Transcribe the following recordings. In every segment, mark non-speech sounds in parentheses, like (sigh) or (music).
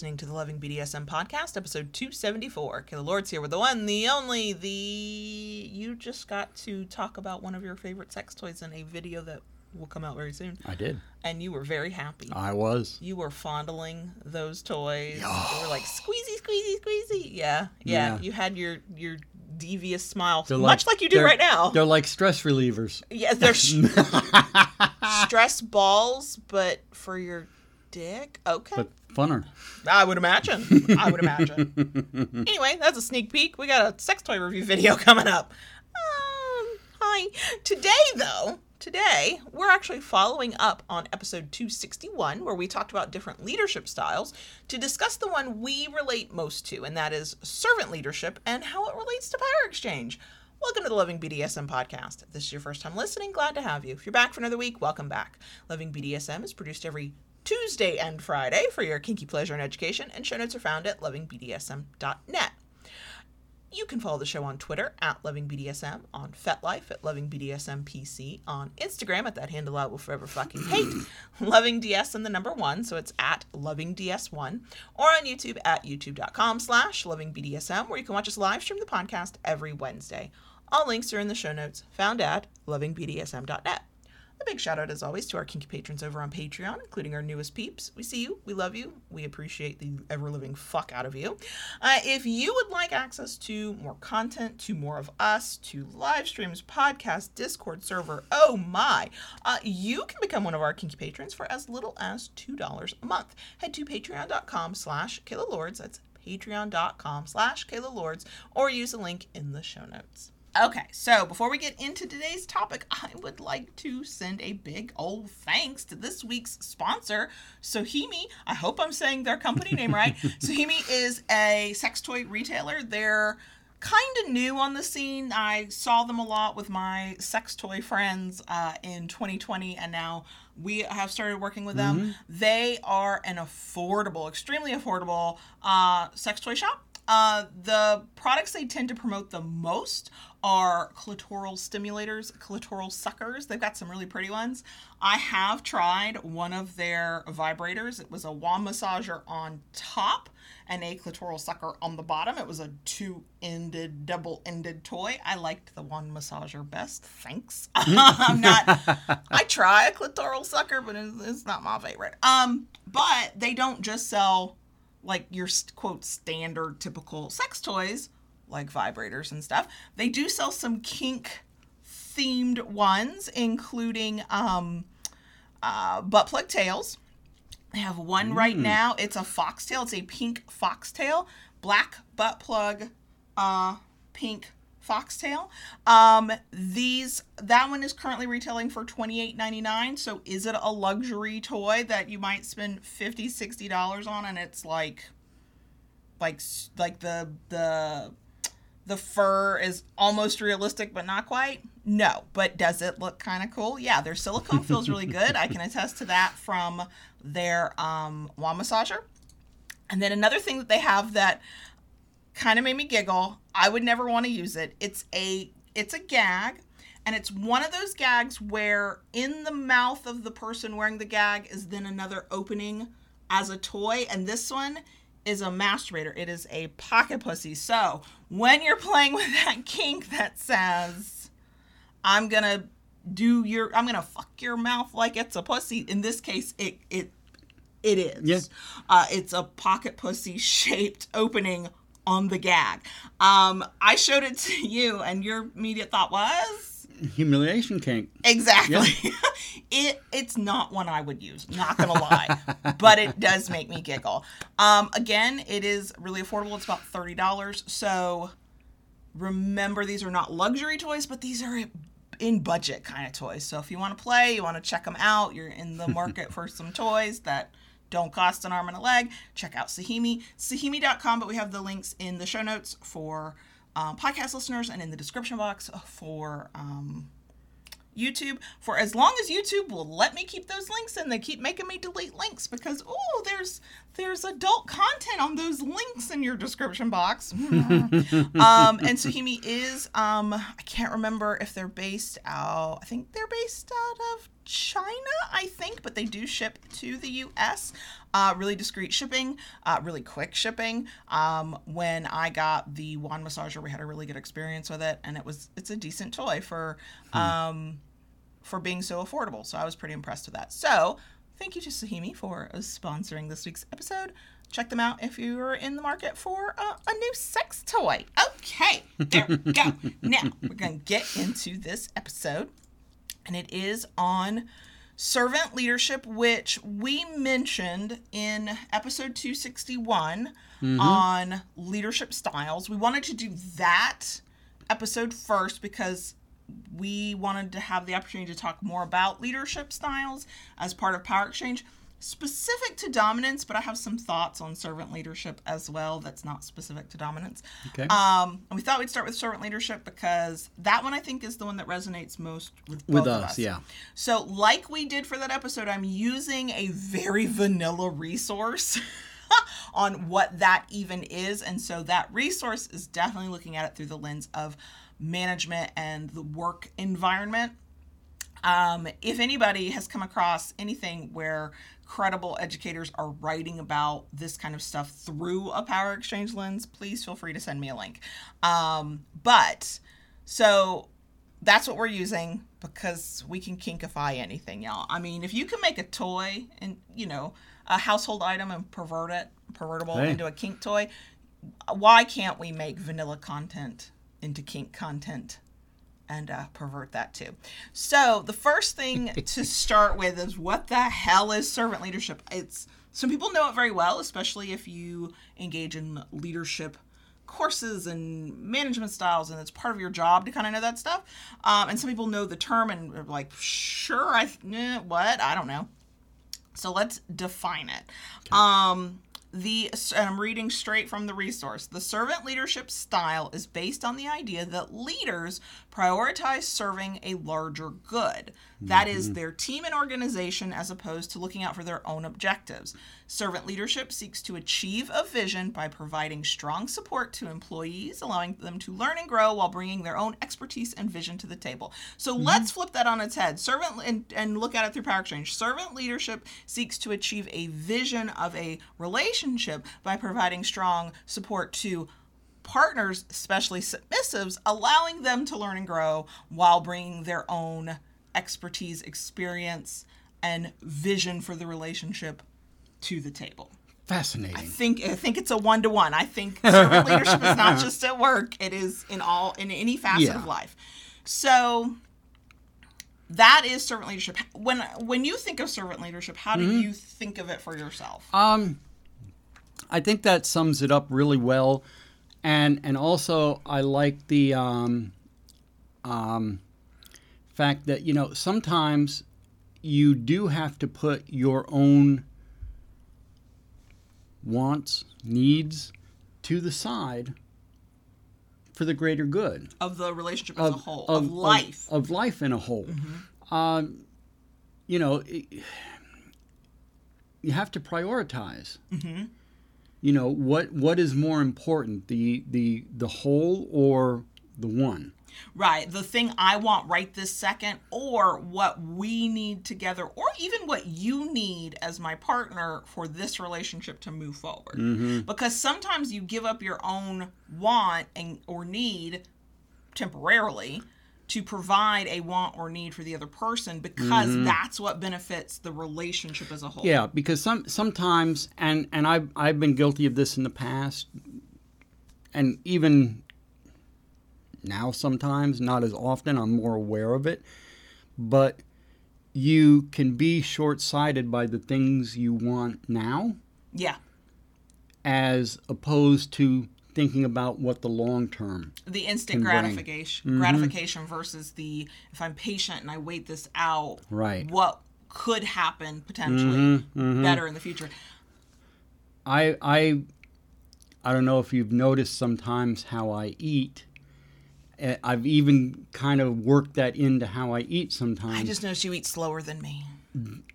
listening to the Loving BDSM podcast, episode 274. Kayla Lords here with the one, the only, the. You just got to talk about one of your favorite sex toys in a video that will come out very soon. I did. And you were very happy. I was. You were fondling those toys. You were like, squeezy, squeezy, squeezy. Yeah, yeah. Yeah. You had your your devious smile, They're much like you do right now. They're like stress relievers. Yeah, they're sh- (laughs) stress balls, but for your dick. Okay. But funner. I would imagine. I would imagine. (laughs) anyway, that's a sneak peek. We got a sex toy review video (laughs) coming up. Um, hi. Today, though, today we're actually following up on episode 261, where we talked about different leadership styles, to discuss the one we relate most to, and that is servant leadership and how it relates to power exchange. Welcome to the Loving BDSM podcast. If this is your first time listening, glad to have you. If you're back for another week, welcome back. Loving BDSM is produced every Tuesday and Friday for your kinky pleasure and education, and show notes are found at lovingbdsm.net. You can follow the show on Twitter at LovingBDSM, on FetLife at LovingBDSMPC, on Instagram at that handle I will forever fucking hate, (coughs) LovingDS and the number one, so it's at LovingDS1, or on YouTube at youtube.com slash LovingBDSM, where you can watch us live stream the podcast every Wednesday. All links are in the show notes, found at LovingBDSM.net. A big shout out, as always, to our kinky patrons over on Patreon, including our newest peeps. We see you, we love you, we appreciate the ever living fuck out of you. Uh, if you would like access to more content, to more of us, to live streams, podcasts, Discord server, oh my, uh, you can become one of our kinky patrons for as little as $2 a month. Head to patreon.com slash Kayla Lords, that's patreon.com slash Kayla Lords, or use the link in the show notes. Okay, so before we get into today's topic, I would like to send a big old thanks to this week's sponsor, Sohimi. I hope I'm saying their company name right. (laughs) Sohimi is a sex toy retailer. They're kind of new on the scene. I saw them a lot with my sex toy friends uh, in 2020, and now we have started working with them. They are an affordable, extremely affordable uh, sex toy shop. Uh, the products they tend to promote the most are clitoral stimulators, clitoral suckers. They've got some really pretty ones. I have tried one of their vibrators. It was a wand massager on top and a clitoral sucker on the bottom. It was a two ended, double ended toy. I liked the wand massager best. Thanks. (laughs) I'm not, I try a clitoral sucker, but it's, it's not my favorite. Um, but they don't just sell like your quote standard typical sex toys like vibrators and stuff. They do sell some kink themed ones, including um, uh, butt plug tails. They have one right now. It's a foxtail. It's a pink foxtail, black butt plug, uh, pink foxtail. Um, these that one is currently retailing for twenty eight ninety nine. So is it a luxury toy that you might spend 50 60 dollars on? And it's like, like like the the the fur is almost realistic but not quite? No but does it look kind of cool? Yeah their silicone feels really good. I can attest to that from their um wand massager. And then another thing that they have that kind of made me giggle i would never want to use it it's a it's a gag and it's one of those gags where in the mouth of the person wearing the gag is then another opening as a toy and this one is a masturbator. It is a pocket pussy. So when you're playing with that kink that says i'm gonna do your i'm gonna fuck your mouth like it's a pussy in this case it it it is. Yes. uh, it's a pocket pussy shaped opening on the gag. Um i showed it to (laughs) you and your immediate thought was Humiliation kink. Exactly. (laughs) it it's not one I would use, not gonna lie. but it does make me giggle. Um again, it is really affordable. It's about thirty dollars. So remember these are not luxury toys, but these are in budget kind of toys. So if you want to play, you want to check them out, you're in the market for some toys that don't cost an arm and a leg, check out Sohimi. Sohimi.com, but we have the links in the show notes for um, podcast listeners and in the description box for um, YouTube. For as long as YouTube will let me keep those links and they keep making me delete links because oh there's there's adult content on those links in your description box. (laughs) um, and Sohimi is um I can't remember if they're based out I think they're based out of China, I think, but they do ship to the U.S. Uh, really discreet shipping, uh, really quick shipping. Um, when I got the wand massager, we had a really good experience with it, and it was it's a decent toy for um, for being so affordable. So I was pretty impressed with that. So thank you to Sohimi for uh, sponsoring this week's episode. Check them out if you're in the market for uh, a new sex toy. Okay, there we go. (laughs) now we're gonna get into this episode and it is on servant leadership, which we mentioned in episode 261 on leadership styles. We wanted to do that episode first because we wanted to have the opportunity to talk more about leadership styles as part of Power Exchange. Specific to dominance, but I have some thoughts on servant leadership as well that's not specific to dominance. Okay. Um, and we thought we'd start with servant leadership because that one I think is the one that resonates most with both With of us, us. yeah. So, like we did for that episode, I'm using a very vanilla resource (laughs) on what that even is. And so, that resource is definitely looking at it through the lens of management and the work environment. Um, if anybody has come across anything where credible educators are writing about this kind of stuff through a power exchange lens, please feel free to send me a link. Um, but so that's what we're using because we can kinkify anything, y'all. I mean, if you can make a toy and you know a household item and pervert it, pervertible Hey. into a kink toy, why can't we make vanilla content into kink content? and uh, pervert that too. So the first thing (laughs) to start with is what the hell is servant leadership? It's some people know it very well, especially if you engage in leadership courses and management styles, and it's part of your job to kind of know that stuff. Um, and some people know the term and are like, sure, I eh, what I don't know. So let's define it. Um, the I'm reading straight from the resource. The servant leadership style is based on the idea that leaders prioritize serving a larger good. That is mm-hmm. their team and organization as opposed to looking out for their own objectives. Servant leadership seeks to achieve a vision by providing strong support to employees, allowing them to learn and grow while bringing their own expertise and vision to the table. So mm-hmm. let's flip that on its head. Servant and, and look at it through Power Exchange. Servant leadership seeks to achieve a vision of a relationship by providing strong support to partners, especially submissives, allowing them to learn and grow while bringing their own expertise, experience, and vision for the relationship to the table. Fascinating. I think I think it's a one to one. I think servant (laughs) leadership is not just at work; it is in all in any facet Yeah. of life. So that is servant leadership. When when you think of servant leadership, how do you think of it for yourself? Um, I think that sums it up really well, and and also I like the um, um, fact that you know sometimes you do have to put your own wants, needs to the side for the greater good of the relationship as a whole, of, life. Mm-hmm. of, life in a whole. Um, you know, it, you have to prioritize. Mm-hmm. You know what what is more important, the the the whole or the one? Right. The thing I want right this second, or what we need together, or even what you need as my partner for this relationship to move forward. Mm-hmm. Because sometimes you give up your own want and or need temporarily to provide a want or need for the other person because mm-hmm. that's what benefits the relationship as a whole. Yeah, because some sometimes, and and I've I've been guilty of this in the past, and even now sometimes, not as often. I'm more aware of it, but you can be short-sighted by the things you want now, Yeah. as opposed to thinking about what the long term. the instant can bring. gratification gratification versus the if I'm patient and I wait this out, Right. what could happen potentially better in the future. I I I don't know if you've noticed sometimes how I eat. Eh, I've even kind of worked that into how I eat sometimes. I just noticed you eat slower than me.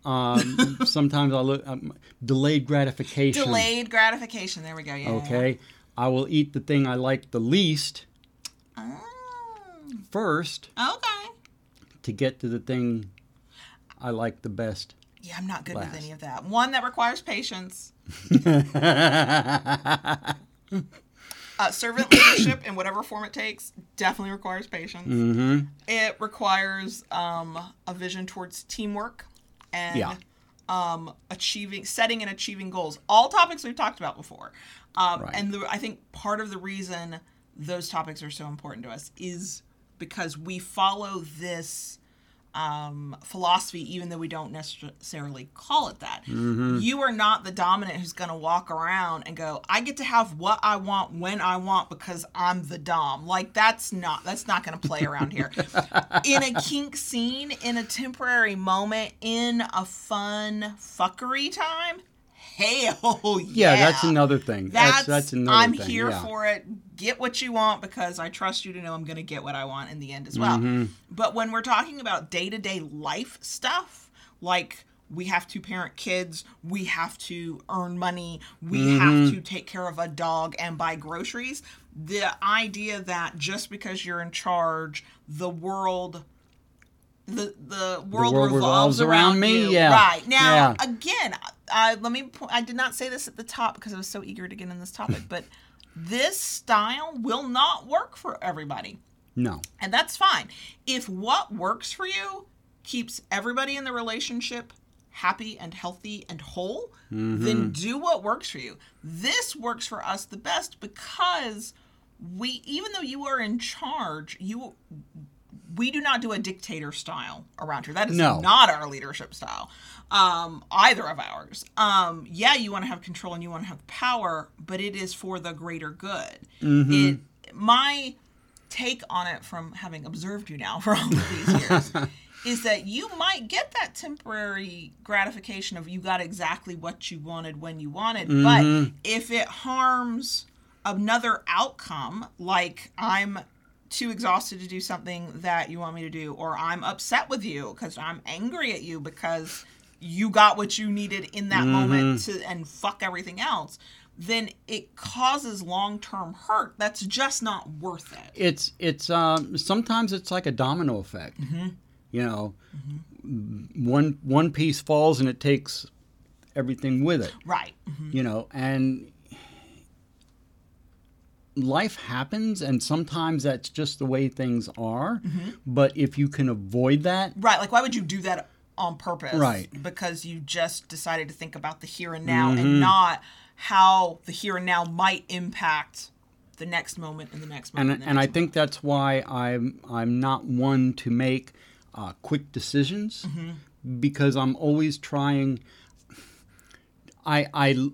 um, (laughs) sometimes I look um, delayed gratification. Delayed gratification. There we go. Yeah. Okay, I will eat the thing I like the least Oh, first okay. to get to the thing I like the best. Yeah, I'm not good with any of that. One that requires patience. (laughs) Uh, servant leadership in whatever form it takes definitely requires patience. hmm It requires um, a vision towards teamwork and Yeah. um, achieving, setting and achieving goals. All topics we've talked about before. Um, Right. And the, I think part of the reason those topics are so important to us is because we follow this um, philosophy, even though we don't necessarily call it that. You are not the dominant who's going to walk around and go, "I get to have what I want when I want because I'm the dom." Like that's not that's not going to play around here. (laughs) in a kink scene, in a temporary moment, in a fun fuckery time, hell yeah, (laughs) Yeah, that's another thing. That's, That's that's another I'm thing. here yeah. for it. Get what you want because I trust you to know I'm going to get what I want in the end as well. Mm-hmm. But when we're talking about day to day life stuff, like we have to parent kids, we have to earn money, we Mm-hmm. have to take care of a dog and buy groceries, the idea that just because you're in charge, the world. The, the world, world revolves, revolves around, around me? you. Yeah. Right. Now, Yeah. again, I, let me. I did not say this at the top because I was so eager to get in this topic, (laughs) but this style will not work for everybody, No. and that's fine. If what works for you keeps everybody in the relationship happy and healthy and whole, then mm-hmm. do what works for you. This works for us the best because we, even though you are in charge, you we do not do a dictator style around here. That is No. not our leadership style. Um, either of ours. Um, yeah, you want to have control and you want to have power, but it is for the greater good. It my take on it from having observed you now (laughs) for all of these years (laughs) is that you might get that temporary gratification of you got exactly what you wanted when you wanted, but if it harms another outcome, like I'm too exhausted to do something that you want me to do, or I'm upset with you because I'm angry at you because you got what you needed in that moment to and fuck everything else, then it causes long term hurt. That's just not worth it. It's it's um sometimes it's like a domino effect. Mm-hmm. You know, one one piece falls and it takes everything with it. Right. You know, and life happens and sometimes that's just the way things are. Mm-hmm. But if you can avoid that, Right. Like, why would you do that on purpose? Right. Because you just decided to think about the here and now and not how the here and now might impact the next moment and the next and moment. the and I next think that's why I'm I'm not one to make uh, quick decisions Mm-hmm. because I'm always trying. I I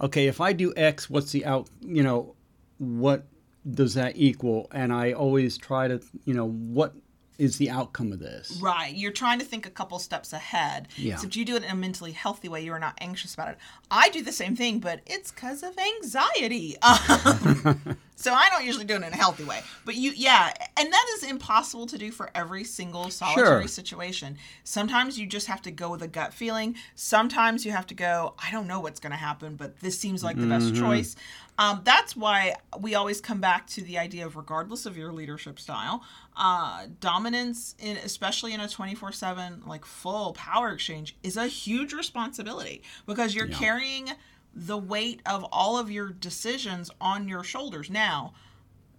okay if I do X, what's the out? You know, what does that equal? And I always try to you know what is the outcome of this. Right. You're trying to think a couple steps ahead. Yeah. Except you do it in a mentally healthy way. You are not anxious about it. I do the same thing, but it's because of anxiety. (laughs) Um, so I don't usually do it in a healthy way. But you, yeah. And that is impossible to do for every single solitary Sure. situation. Sometimes you just have to go with a gut feeling. Sometimes you have to go, I don't know what's going to happen, but this seems like the best choice. Um, that's why we always come back to the idea of regardless of your leadership style, uh, dominance, in, especially in a 24 7, like full power exchange, is a huge responsibility because you're carrying the weight of all of your decisions on your shoulders. Now,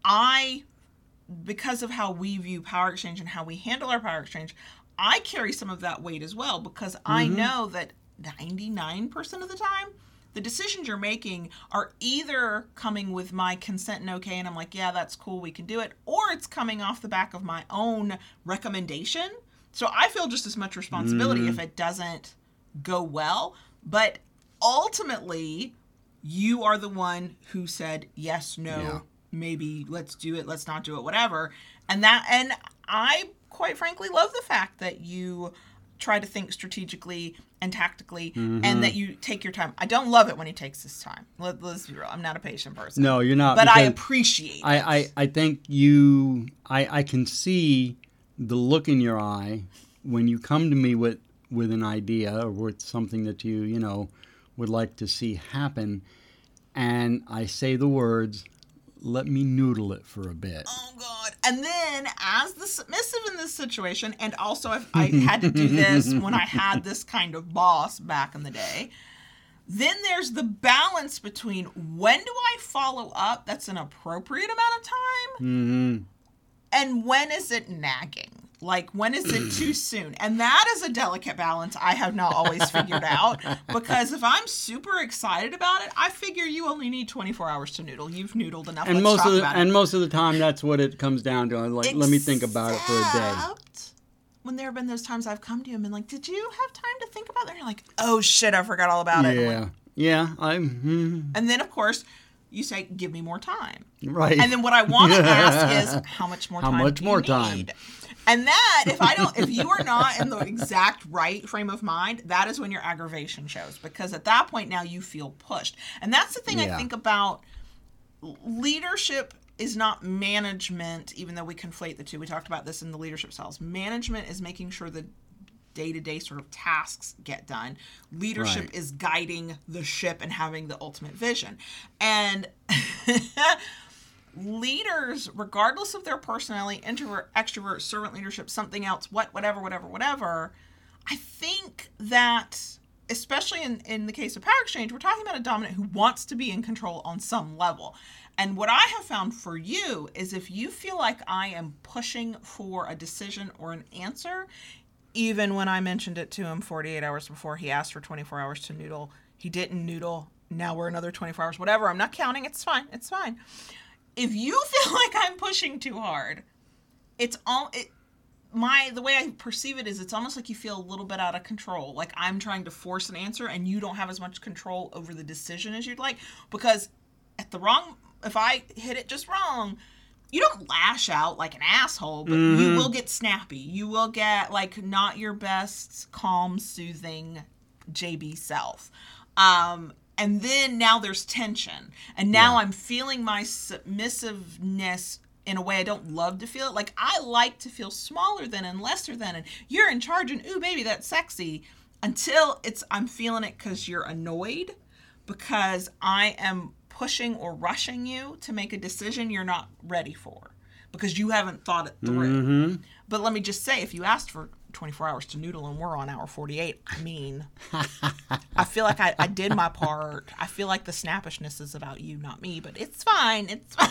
I because of how we view power exchange and how we handle our power exchange, I carry some of that weight as well because I mm-hmm. know that 99% of the time, the decisions you're making are either coming with my consent and okay, and I'm like, yeah, that's cool, we can do it, or it's coming off the back of my own recommendation. So I feel just as much responsibility if mm. it doesn't go well. But ultimately, you are the one who said yes, no, Yeah. maybe let's do it, let's not do it, whatever. And that, and I quite frankly love the fact that you try to think strategically and tactically Mm-hmm. and that you take your time. I don't love it when he takes his time. Let, let's be real. I'm not a patient person. No, you're not. But I appreciate I, it. I, I think you I, I can see the look in your eye when you come to me with with an idea or with something that you you know would like to see happen and I say the words let me noodle it for a bit. Oh God! And then, as the submissive in this situation, and also if I (laughs) had to do this when I had this kind of boss back in the day, then there's the balance between when do I follow up that's an appropriate amount of time Mm-hmm. and when is it nagging? Like when is it too (clears throat) soon? And that is a delicate balance I have not always figured out (laughs) because if I'm super excited about it, I figure you only need 24 hours to noodle. You've noodled enough. And Let's most of the and it. most of the time, that's what it comes down to. Like, let me think about it for a day. Except When there have been those times I've come to you and been like, "Did you have time to think about that?" And you're like, "Oh shit, I forgot all about it." I'm like, Yeah, yeah. I'm mm, And then of course you say, "Give me more time." right. And then what I want to (laughs) ask is, how much more How time? much do you more time? need? And that, if I don't, if you are (laughs) not in the exact right frame of mind, that is when your aggravation shows. Because at that point, now you feel pushed. And that's the thing I think about leadership is not management, even though we conflate the two. We talked about this in the leadership styles. Management is making sure the day to day sort of tasks get done. Leadership Right. is guiding the ship and having the ultimate vision. And (laughs) leaders, regardless of their personality, introvert, extrovert, servant leadership, something else, what, whatever, whatever, whatever, I think that, especially in, in the case of power exchange, we're talking about a dominant who wants to be in control on some level. And what I have found for you is if you feel like I am pushing for a decision or an answer, even when I mentioned it to him 48 hours before he asked for 24 hours to noodle, he didn't noodle. Now we're another 24 hours, whatever. I'm not counting. It's fine. It's fine. If you (laughs) feel like I'm pushing too hard, it's all it my the way I perceive it is it's almost like you feel a little bit out of control. Like I'm trying to force an answer and you don't have as much control over the decision as you'd like because at the wrong if I hit it just wrong, you don't lash out like an asshole, but you will get snappy. You will get like not your best calm, soothing JB self. Um and then now there's tension. And now Yeah. I'm feeling my submissiveness in a way I don't love to feel it. Like I like to feel smaller than and lesser than and you're in charge and ooh baby that's sexy until it's I'm feeling it cuz you're annoyed because I am pushing or rushing you to make a decision you're not ready for because you haven't thought it through. Mm-hmm. But let me just say if you asked for 24 hours to noodle and we're on hour 48, I mean, I feel like I, I did my part. I feel like the snappishness is about you, not me, but it's fine. It's fine.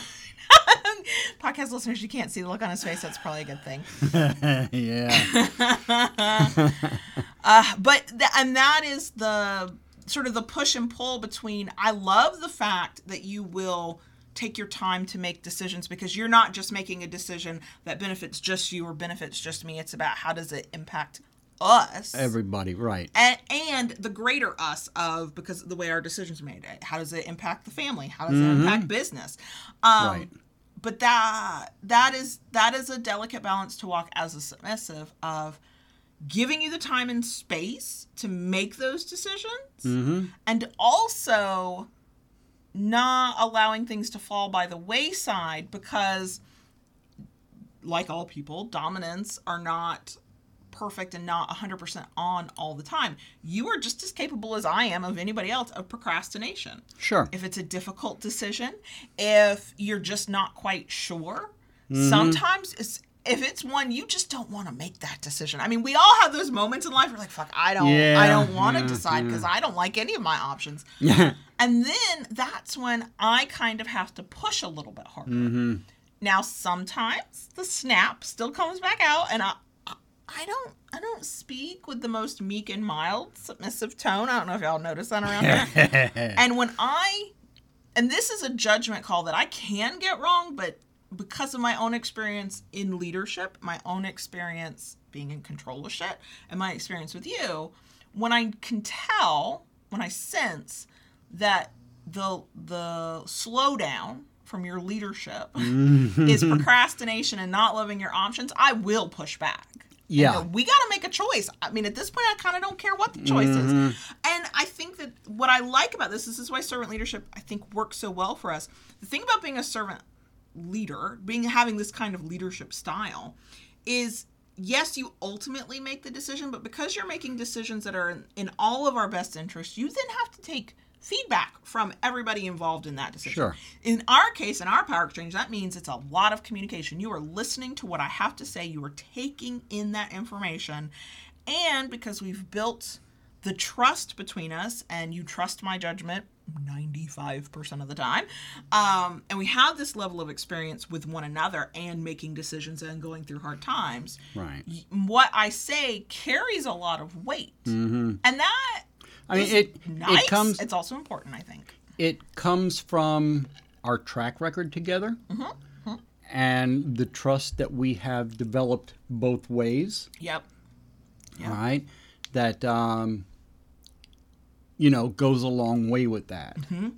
(laughs) Podcast listeners, you can't see the look on his face. That's probably a good thing. (laughs) yeah. (laughs) Uh, but th- and that is the sort of the push and pull between. I love the fact that you will take your time to make decisions because you're not just making a decision that benefits just you or benefits just me. It's about how does it impact us Everybody, right. and, and the greater us of because of the way our decisions are made. How does it impact the family? How does it impact business? Um, Right. But that that is that is a delicate balance to walk as a submissive of giving you the time and space to make those decisions Mm-hmm. and also not allowing things to fall by the wayside because like all people dominants are not perfect and not 100% on all the time you are just as capable as i am of anybody else of procrastination Sure. if it's a difficult decision if you're just not quite sure Mm-hmm. sometimes it's if it's one you just don't want to make that decision i mean we all have those moments in life where like fuck i don't i don't want to yeah, decide yeah. because i don't like any of my options Yeah. (laughs) and then that's when I kind of have to push a little bit harder. mm-hmm. Now sometimes the snap still comes back out and I I don't I don't speak with the most meek and mild submissive tone. I don't know if y'all notice that around here. (laughs) and when I and this is a judgment call that I can get wrong, but because of my own experience in leadership, my own experience being in control of shit, and my experience with you, when I can tell, when I sense that the the slowdown from your leadership mm. is (laughs) procrastination and not loving your options, I will push back. Yeah. go, we got to make a choice. I mean, at this point, I kind of don't care what the choice is. Mm-hmm. And I think that what I like about this, this is why servant leadership, I think, works so well for us. The thing about being a servant leader, being having this kind of leadership style, is yes, you ultimately make the decision, but because you're making decisions that are in, in all of our best interests, you then have to take feedback from everybody involved in that decision. Sure. In our case, in our power exchange, that means it's a lot of communication. You are listening to what I have to say, you are taking in that information. And because we've built the trust between us and you trust my judgment 95% of the time um, and we have this level of experience with one another and making decisions and going through hard times Right. what i say carries a lot of weight and that I mean, is it nice. it comes it's also important i think it comes from our track record together, Mm-hmm. and the trust that we have developed both ways. yep Yeah. Right. That um, you know goes a long way with that, Mm-hmm.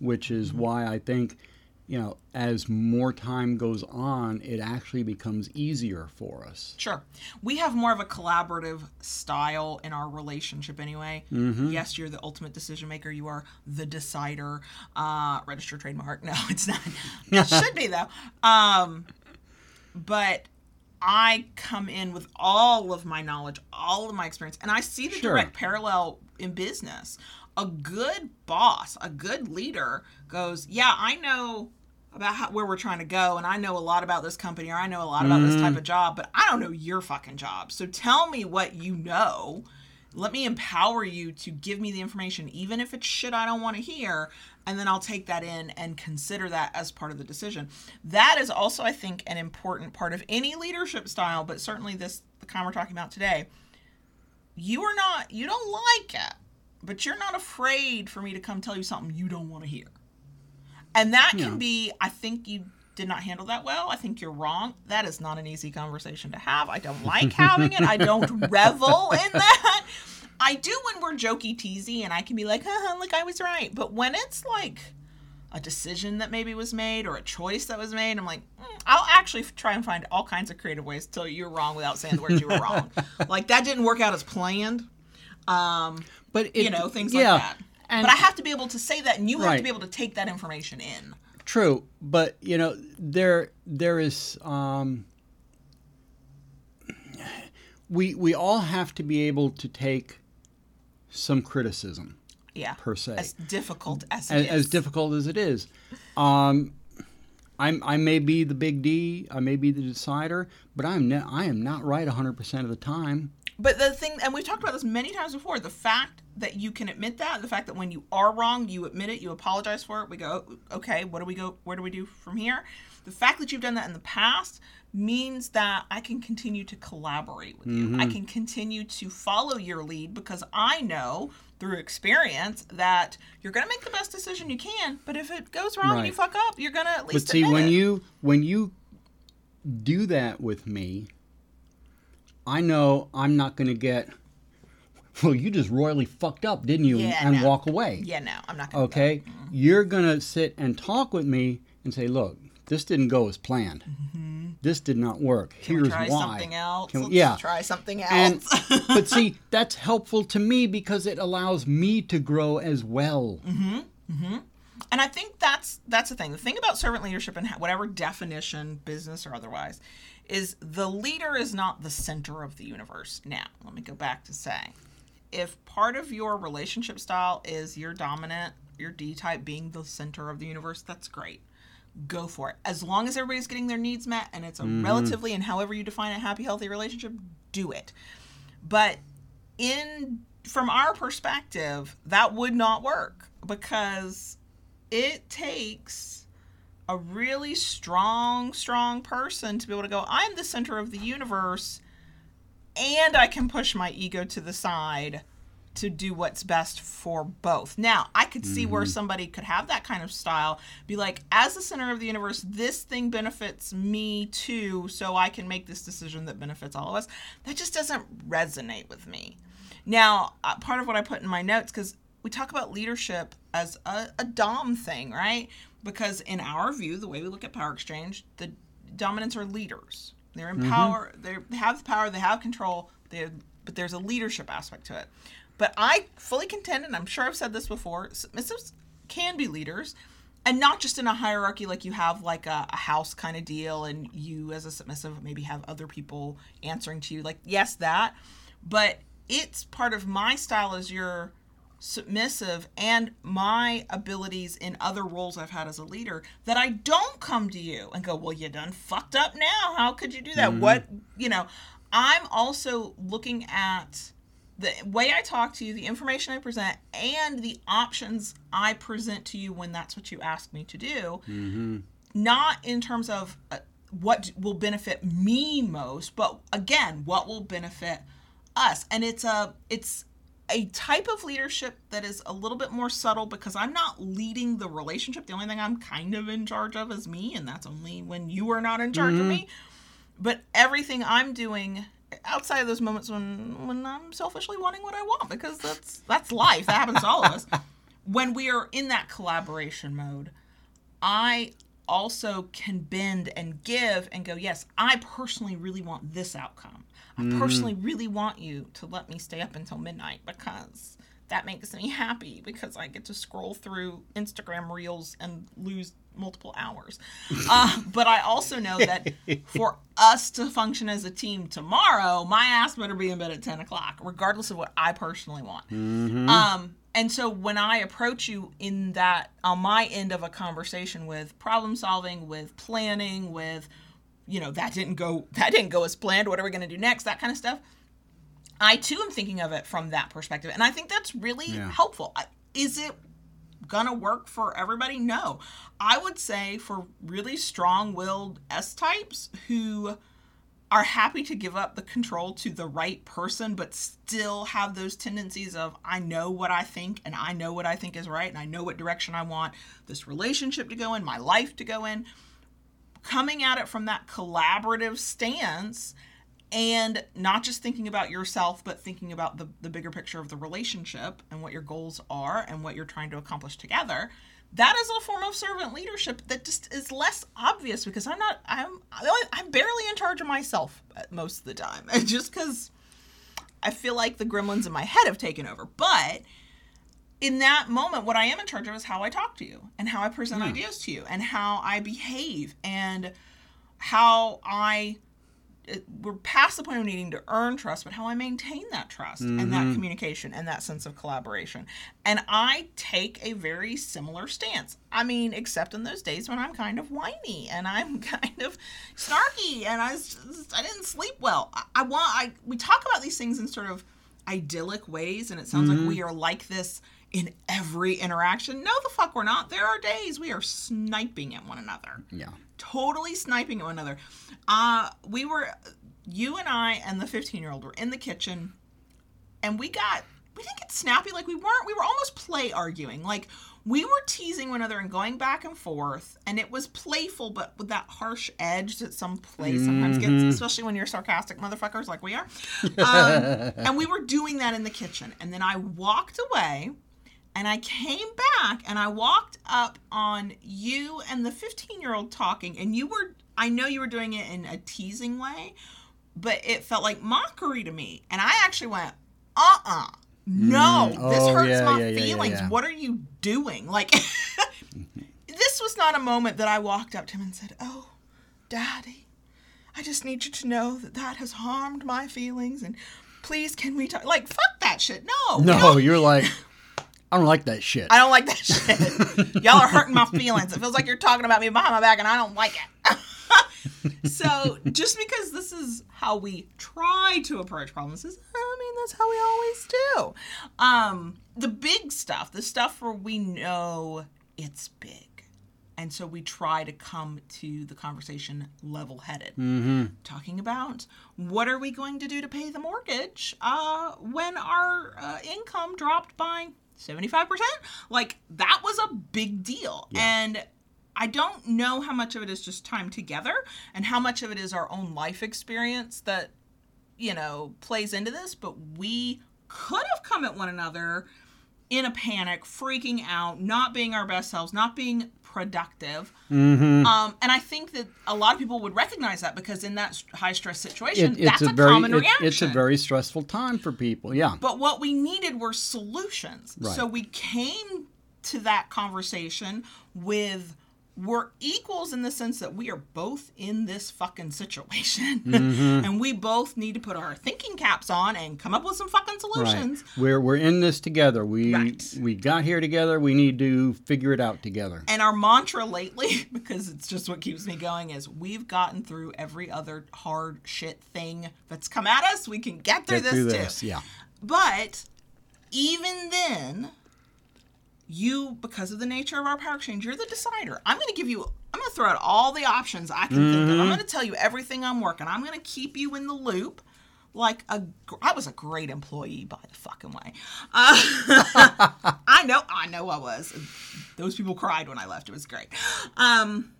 which is why I think you know as more time goes on, it actually becomes easier for us. Sure. We have more of a collaborative style in our relationship anyway. Mm-hmm. Yes, you're the ultimate decision maker. You are the decider. Uh, register trademark. (laughs) No, it's not. It (laughs) should be, though. Um, but I come in with all of my knowledge, all of my experience, and I see the Sure. direct parallel in business. A good boss, a good leader goes, Yeah, I know about how, where we're trying to go, and I know a lot about this company, or I know a lot about this type mm. of job, but I don't know your fucking job. So tell me what you know. Let me empower you to give me the information, even if it's shit I don't want to hear, and then I'll take that in and consider that as part of the decision. That is also, I think, an important part of any leadership style, but certainly this the kind we're talking about today. You are not, you don't like it, but you're not afraid for me to come tell you something you don't want to hear. And that can be, I think you did not handle that well. I think you're wrong. That is not an easy conversation to have. I don't like (laughs) having it. I don't revel in that. I do when we're jokey teasy and I can be like, haha, look, I was right. But when it's like a decision that maybe was made or a choice that was made, I'm like, mm, I'll actually try and find all kinds of creative ways to tell you you're wrong without saying the words you were wrong. (laughs) like that didn't work out as planned. Um, But it, you know, things yeah, like that. But I have to be able to say that, and you have to be able to take that information in. True, but you know there there is um, we we all have to be able to take some criticism Yeah. per se, As difficult as it as, is. as difficult as it is. Um, I'm I may be the big D, I may be the decider, but I'm ne- I am not right 100 percent of the time. But the thing, and we've talked about this many times before, the fact that you can admit that, the fact that when you are wrong, you admit it, you apologize for it. We go, okay, what do we go? Where do we do from here? The fact that you've done that in the past means that I can continue to collaborate with you. I mm-hmm. can continue to follow your lead because I know through experience that you're going to make the best decision you can. But if it goes wrong and you fuck up, you're going to at least But see, when it. you when you do that with me, I know I'm not going to get. Well, you just royally fucked up, didn't you? Yeah, and no. walk away. yeah, no, I'm not going to. Okay, you're gonna sit and talk with me and say, "Look, this didn't go as planned. This did not work. Can Here's we try why." something else? Can we- Let's yeah. try something else. And (laughs) but see, that's helpful to me because it allows me to grow as well. Mm-hmm. Mm-hmm. And I think that's that's the thing. The thing about servant leadership and whatever definition, business or otherwise, is the leader is not the center of the universe. Now, let me go back to say, if part of your relationship style is your dominant, your D type being the center of the universe, that's great. Go for it. As long as everybody's getting their needs met and it's a mm-hmm. relatively and however you define a happy, healthy relationship, do it. But in from our perspective, that would not work because it takes a really strong, strong person to be able to go, I'm the center of the universe, and I can push my ego to the side to do what's best for both. Now, I could see where somebody could have that kind of style, be like, as the center of the universe, this thing benefits me too, so I can make this decision that benefits all of us. That just doesn't resonate with me. Now, uh, part of what I put in my notes, because we talk about leadership as a, a dom thing, right? Because in our view, the way we look at power exchange, the dominants are leaders. They're in power. They have the power. They have control. They, but there's a leadership aspect to it. But I fully contend, and I'm sure I've said this before, submissives can be leaders, and not just in a hierarchy like you have like a, a house kind of deal, and you as a submissive maybe have other people answering to you. Like yes, that, but it's part of my style as your submissive and my abilities in other roles I've had as a leader that I don't come to you and go, well, you done fucked up now. How could you do that? What, mm. you know, I'm also looking at the way I talk to you, the information I present, and the options I present to you when that's what you ask me to do. Not in terms of uh, what will benefit me most, but again, what will benefit us. And it's a it's a type of leadership that is a little bit more subtle because I'm not leading the relationship. The only thing I'm kind of in charge of is me, and that's only when you are not in charge of me. But everything I'm doing outside of those moments when when I'm selfishly wanting what I want because that's that's life. That happens to all of us. (laughs) When we are in that collaboration mode, I also can bend and give and go, yes, I personally really want this outcome. I mm. personally really want you to let me stay up until midnight because that makes me happy because I get to scroll through Instagram reels and lose multiple hours. Uh, (laughs) but I also know that for us to function as a team tomorrow, my ass better be in bed at 10 o'clock, regardless of what I personally want. Um, and so when I approach you in that, on my end of a conversation with problem solving, with planning, with, you know, that didn't go, (laughs) that didn't go as planned. What are we going to do next? That kind of stuff. I too am thinking of it from that perspective. And I think that's really Yeah. helpful. Is it gonna work for everybody? No. I would say for really strong willed S types who are happy to give up the control to the right person, but still have those tendencies of, I know what I think and I know what I think is right and I know what direction I want this relationship to go in, my life to go in. Coming at it from that collaborative stance and not just thinking about yourself, but thinking about the, the bigger picture of the relationship and what your goals are and what you're trying to accomplish together. That is a form of servant leadership that just is less obvious because I'm not I'm I'm barely in charge of myself most of the time, (laughs) just because I feel like the gremlins in my head have taken over. But in that moment, what I am in charge of is how I talk to you and how I present hmm. ideas to you and how I behave and how I it- we're past the point of needing to earn trust, but how I maintain that trust and that mm-hmm. communication and that sense of collaboration. And I take a very similar stance. I mean, except in those days when I'm kind of whiny and I'm (laughs) kind of snarky and I just, I didn't sleep well. I, I want I we talk about these things in sort of idyllic ways, and it sounds like we mm-hmm. are like this in every interaction. No, the fuck we're not. There are days we are sniping at one another Yeah. Totally sniping at one another. Uh, we were, you and I and the 15 year old were in the kitchen and we got, we didn't get snappy. Like we weren't, we were almost play arguing. Like we were teasing one another and going back and forth. And it was playful, but with that harsh edge that some play sometimes gets, especially when you're sarcastic motherfuckers like we are. Um, (laughs) and we were doing that in the kitchen. And then I walked away and I came back and I walked up on you and the 15 year old talking, and you were, I know you were doing it in a teasing way, but it felt like mockery to me. And I actually went, uh uh no, this Oh, hurts yeah, my yeah, feelings. yeah. What are you doing? Like, (laughs) this was not a moment that I walked up to him and said, oh, daddy, I just need you to know that that has harmed my feelings and please can we talk? Like, fuck that shit. No. No, you're like, (laughs) I don't like that shit. I don't like that (laughs) shit. Y'all are hurting my feelings. It feels like you're talking about me behind my back, and I don't like it. (laughs) so, just because this is how we try to approach problems, is I mean that's how we always do. Um, the big stuff, the stuff where we know it's big, and so we try to come to the conversation level-headed talking about what are we going to do to pay the mortgage uh, when our uh, income dropped by 75% like that was a big deal. And i don't know how much of it is just time together and how much of it is our own life experience that you know plays into this but we could have come at one another in a panic freaking out not being our best selves not being productive Mm-hmm. um, and I think that a lot of people would recognize that because in that high stress situation, It- that's it's a, a very common it- reaction. it's a very stressful time for people. Yeah. but what we needed were solutions. Right. So we came to that conversation with we're equals in the sense that we are both in this fucking situation. (laughs) Mm-hmm. and we both need to put our thinking caps on and come up with some fucking solutions Right. We're we're in this together. We Right. we got here together. We need to figure it out together. And our mantra lately, (laughs) because it's just what keeps me going, is we've gotten through every other hard shit thing that's come at us. We can get through Get this through too. this, yeah. But even then, you, because of the nature of our power exchange, you're the decider. I'm going to give you, I'm going to throw out all the options I can think of. I'm going to tell you everything I'm working. I'm going to keep you in the loop. Like a, I was a great employee, by the fucking way. Uh, (laughs) I know, I know, I was. Those people cried when I left. It was great. Um,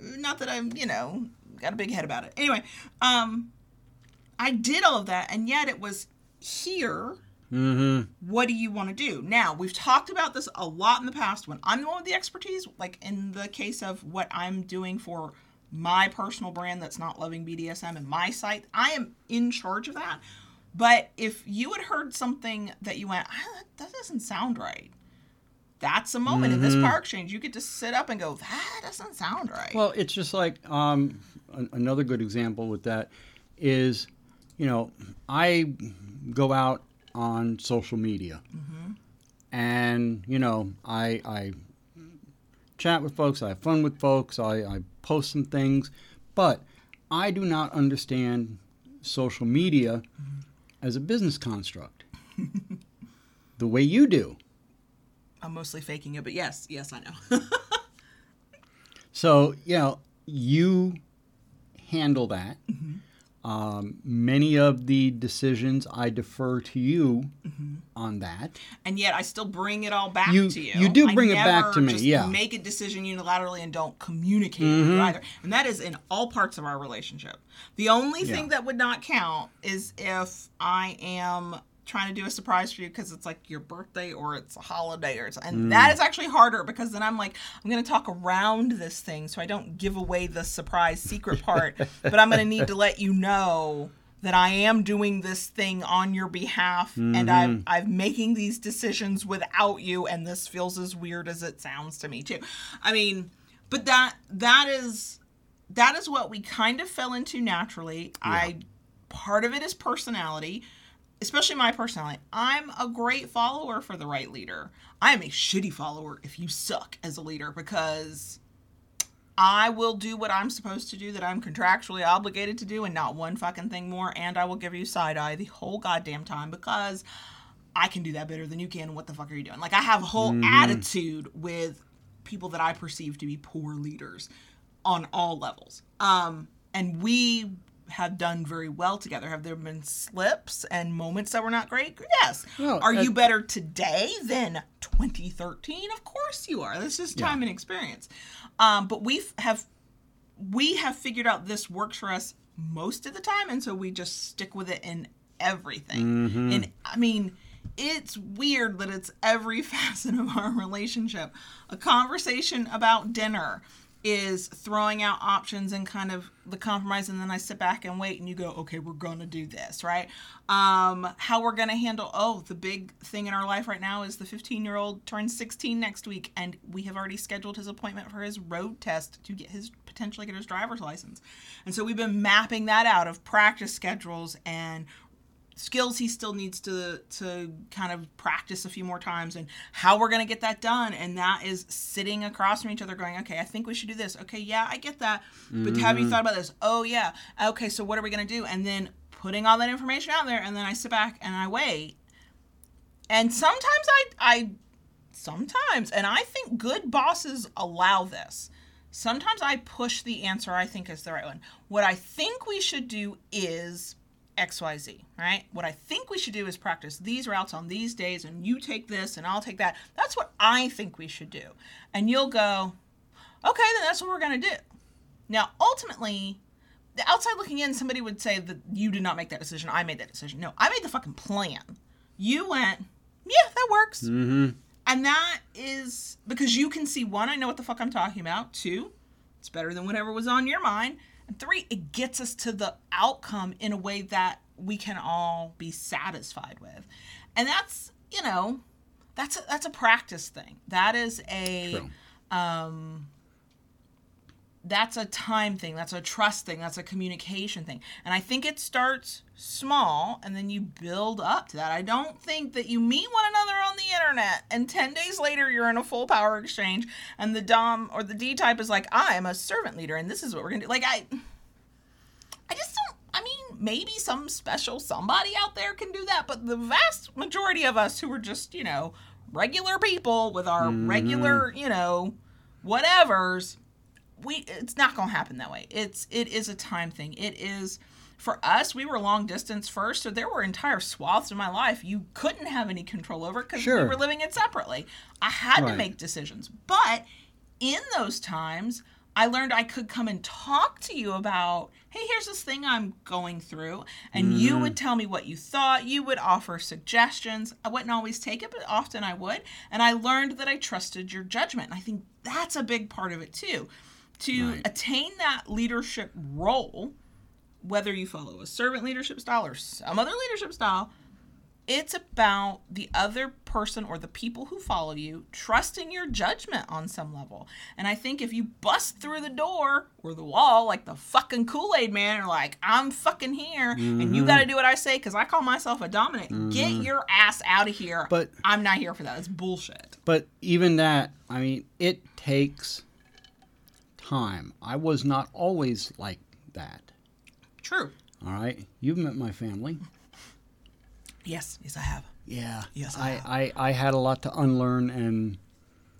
not that I'm, you know, got a big head about it. Anyway, um, I did all of that, and yet it was here. What do you want to do? Now, we've talked about this a lot in the past when I'm the one with the expertise, like in the case of what I'm doing for my personal brand that's not loving BDSM and my site. I am in charge of that. But if you had heard something that you went, ah, that doesn't sound right, that's a moment in this power exchange. You get to sit up and go, that doesn't sound right. Well, it's just like um, an- another good example with that is, you know, I go out on social media, and you know, I I chat with folks, I have fun with folks, I, I post some things, but I do not understand social media as a business construct (laughs) the way you do. I'm mostly faking it, but yes, yes, I know. (laughs) So, you know, you handle that. Mm-hmm. Um, many of the decisions I defer to you Mm-hmm. on that. and yet I still bring it all back You- to you. you do I bring it back to me, yeah. Mm-hmm. Make a decision unilaterally and don't communicate with you either. And that is in all parts of our relationship. The only thing that would not count is if I am trying to do a surprise for you because it's like your birthday or it's a holiday or something. And Mm. that is actually harder because then I'm like, I'm going to talk around this thing so I don't give away the surprise secret (laughs) part, but I'm going to need to let you know that I am doing this thing on your behalf and Mm-hmm. I'm I'm making these decisions without you and this feels as weird as it sounds to me too. I mean, but that that is that is what we kind of fell into naturally. I part of it is personality, especially my personality. I'm a great follower for the right leader. I am a shitty follower if you suck as a leader because I will do what I'm supposed to do that I'm contractually obligated to do and not one fucking thing more. And I will give you side eye the whole goddamn time because I can do that better than you can. What the fuck are you doing? Like, I have a whole attitude with people that I perceive to be poor leaders on all levels. Um, and we have done very well together. Have there been slips and moments that were not great? Yes. No, are uh, you better today than 2013? Of course you are. This is time and experience. Um, but we have we have figured out this works for us most of the time, and so we just stick with it in everything. And I mean, it's weird that it's every (laughs) facet of our relationship. A conversation about dinner is throwing out options and kind of the compromise and then I sit back and wait and you go, okay, we're gonna do this, right? Um, how we're gonna handle oh, the big thing in our life right now is the 15 year old turns 16 next week and we have already scheduled his appointment for his road test to get his potentially get his driver's license. And so we've been mapping that out of practice schedules and skills he still needs to to kind of practice a few more times and how we're going to get that done. And that is sitting across from each other going okay i think we should do this. Okay yeah i get that. But have you mm-hmm. thought about this? Oh yeah. Okay so what are we going to do? And then putting all that information out there and then i sit back and i wait. And sometimes i i sometimes and i think good bosses allow this. Sometimes i push the answer i think is the right one. What i think we should do is xyz right? What i think we should do is practice these routes on these days and you take this and i'll take that. That's what i think we should do. And you'll go okay then that's what we're going to do. Now ultimately the outside looking in somebody would say that you did not make that decision i made that decision. No i made the fucking plan. You went yeah that works. Mm-hmm. And that is because you can see one, I know what the fuck I'm talking about. Two, it's better than whatever was on your mind. And three, it gets us to the outcome in a way that we can all be satisfied with. And that's, you know, that's a, that's a practice thing. That is a True. um that's a time thing that's a trust thing that's a communication thing and i think it starts small and then you build up to that i don't think that you meet one another on the internet and 10 days later you're in a full power exchange and the dom or the d type is like i am a servant leader and this is what we're gonna do like i i just don't i mean maybe some special somebody out there can do that but the vast majority of us who are just you know regular people with our mm-hmm. regular you know whatevers we it's not going to happen that way. It's it is a time thing. It is for us. We were long distance first, so there were entire swaths of my life you couldn't have any control over because we were living it separately. I had to make decisions, but in those times. I learned I could come and talk to you about, hey, here's this thing I'm going through. And you mm-hmm. would tell me what you thought. You would offer suggestions. I wouldn't always take it, but often I would. And I learned that I trusted your judgment. And I think that's a big part of it too to Right. attain that leadership role, whether you follow a servant leadership style or some other leadership style, it's about the other person or the people who follow you trusting your judgment on some level. And I think if you bust through the door or the wall like the fucking Kool Aid man, or like, I'm fucking here and you mm-hmm. got to do what I say because I call myself a dominant, get mm-hmm. your ass out of here. But- I'm not here for that. It's bullshit. But even that, I mean, it takes time. I was not always like that. True. All right. You've met my family. Yes. Yes, I have. Yeah. Yes, I I, I, I had a lot to unlearn and,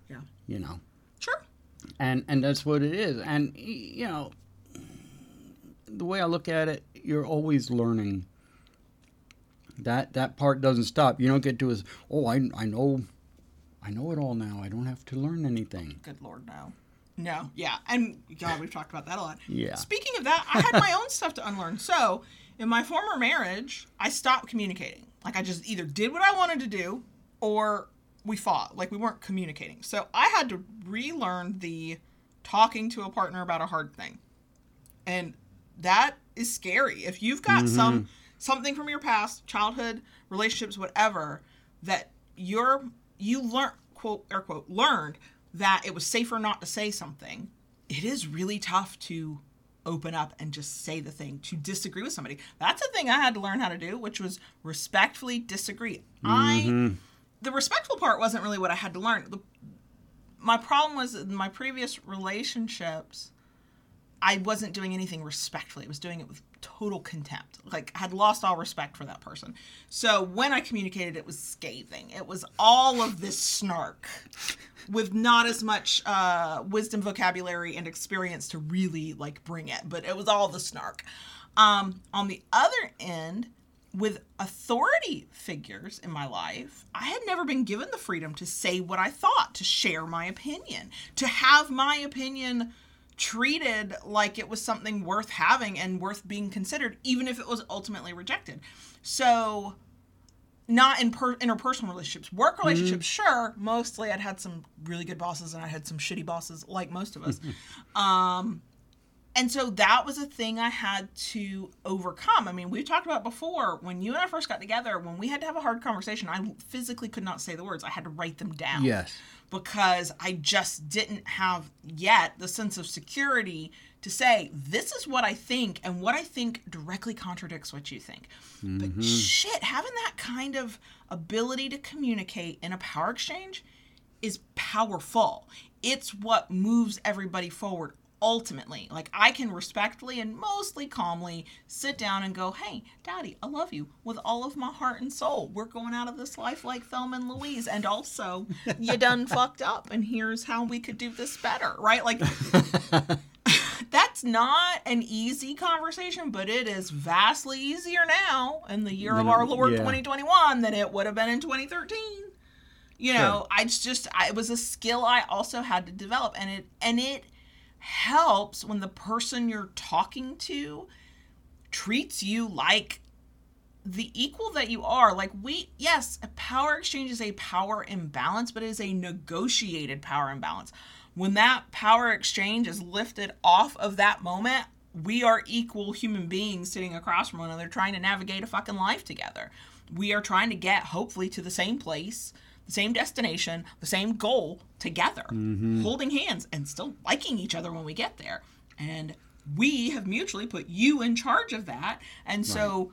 Yeah. you know, Sure. and and that's what it is. And you know, the way I look at it, you're always learning. That that part doesn't stop. You don't get to as oh I I know, I know it all now. I don't have to learn anything. Good lord, no. No, yeah. And God, we've talked about that a lot. Yeah. Speaking of that, I had my own stuff to unlearn. So, in my former marriage, I stopped communicating. Like, I just either did what I wanted to do or we fought. Like, we weren't communicating. So, I had to relearn the talking to a partner about a hard thing. And that is scary. If you've got mm-hmm. some something from your past, childhood, relationships, whatever, that you're you learn quote air quote learned that it was safer not to say something, it is really tough to open up and just say the thing to disagree with somebody. That's a thing I had to learn how to do, which was respectfully disagree. I mm-hmm. the respectful part wasn't really what I had to learn. The, my problem was in my previous relationships, I wasn't doing anything respectfully. I was doing it with total contempt. Like I had lost all respect for that person. So when I communicated, it was scathing. It was all of this snark with not as much uh, wisdom, vocabulary, and experience to really like bring it. But it was all the snark. Um, on the other end, with authority figures in my life, I had never been given the freedom to say what I thought, to share my opinion, to have my opinion treated like it was something worth having and worth being considered, even if it was ultimately rejected. So, not in per- interpersonal relationships, work relationships, sure. Mostly, I'd had some really good bosses and I had some shitty bosses, like most of us. (laughs) um, and so that was a thing I had to overcome. I mean, we talked about before when you and I first got together, when we had to have a hard conversation, I physically could not say the words. I had to write them down Yes. because I just didn't have yet the sense of security to say, this is what I think, and what I think directly contradicts what you think. But mm-hmm. shit, having that kind of ability to communicate in a power exchange is powerful. It's what moves everybody forward ultimately. Like, I can respectfully and mostly calmly sit down and go, hey, Daddy, I love you with all of my heart and soul. We're going out of this life like Thelma and Louise. And also, you done (laughs) fucked up, and here's how we could do this better, right? Like, (laughs) that's not an easy conversation, but it is vastly easier now in the year of our Lord yeah. 2021 than it would have been in 2013 you know i just I, it was a skill i also had to develop and it and it helps when the person you're talking to treats you like the equal that you are. Like we yes a power exchange is a power imbalance but it is a negotiated power imbalance. When that power exchange is lifted off of that moment we are equal human beings sitting across from one another trying to navigate a fucking life together. We are trying to get hopefully to the same place the same destination, the same goal together, mm-hmm. holding hands and still liking each other when we get there. And we have mutually put you in charge of that. And so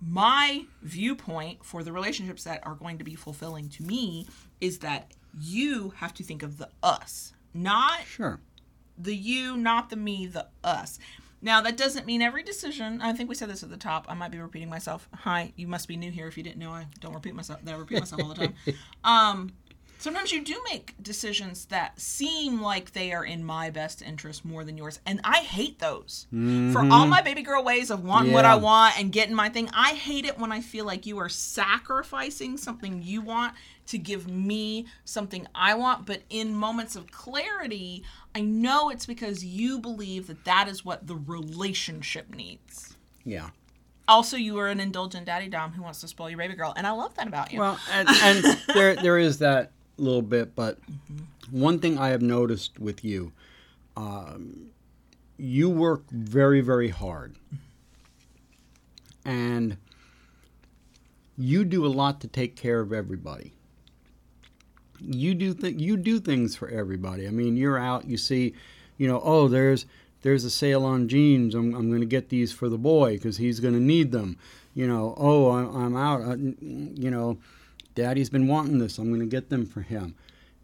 my viewpoint for the relationships that are going to be fulfilling to me is that you have to think of the us, not Sure. the you, not the me, the us. Now that doesn't mean every decision. I think we said this at the top. I might be repeating myself. Hi, you must be new here. If you didn't know, I don't repeat myself. That I repeat myself all the time. (laughs) Um, sometimes you do make decisions that seem like they are in my best interest more than yours, and I hate those. For all my baby girl ways of wanting what I want and getting my thing, I hate it when I feel like you are sacrificing something you want to give me something I want. But in moments of clarity, I know it's because you believe that that is what the relationship needs. Yeah. Also, you are an indulgent daddy dom who wants to spoil your baby girl, and I love that about you. Well, and, (laughs) and there there is that little bit, but one thing I have noticed with you, um, you work very very hard, and you do a lot to take care of everybody. You do th- you do things for everybody. I mean, you're out, you see, you know, oh, there's there's a sale on jeans. I'm, I'm going to get these for the boy because he's going to need them. You know, oh, I'm, I'm out. Uh, you know, Daddy's been wanting this. I'm going to get them for him.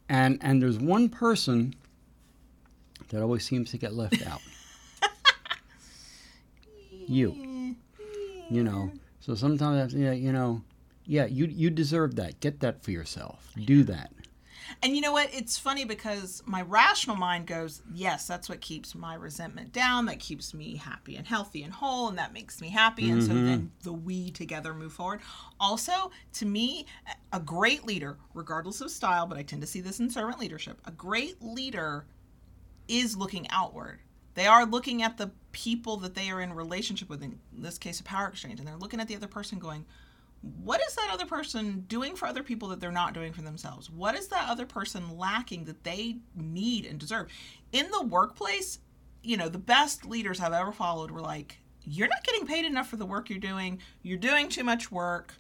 And and there's one person that always seems to get left out. (laughs) you. You know. So sometimes I yeah, you know, yeah, you you deserve that. Get that for yourself. Do that. And you know what? It's funny because my rational mind goes, yes, that's what keeps my resentment down. That keeps me happy and healthy and whole, and that makes me happy. And so then mm-hmm. the we together move forward. Also, to me, a great leader, regardless of style, but I tend to see this in servant leadership, a great leader is looking outward. They are looking at the people that they are in relationship with, in this case, a power exchange, and they're looking at the other person going, what is that other person doing for other people that they're not doing for themselves? What is that other person lacking that they need and deserve? In the workplace, you know, the best leaders I've ever followed were like, you're not getting paid enough for the work you're doing. You're doing too much work.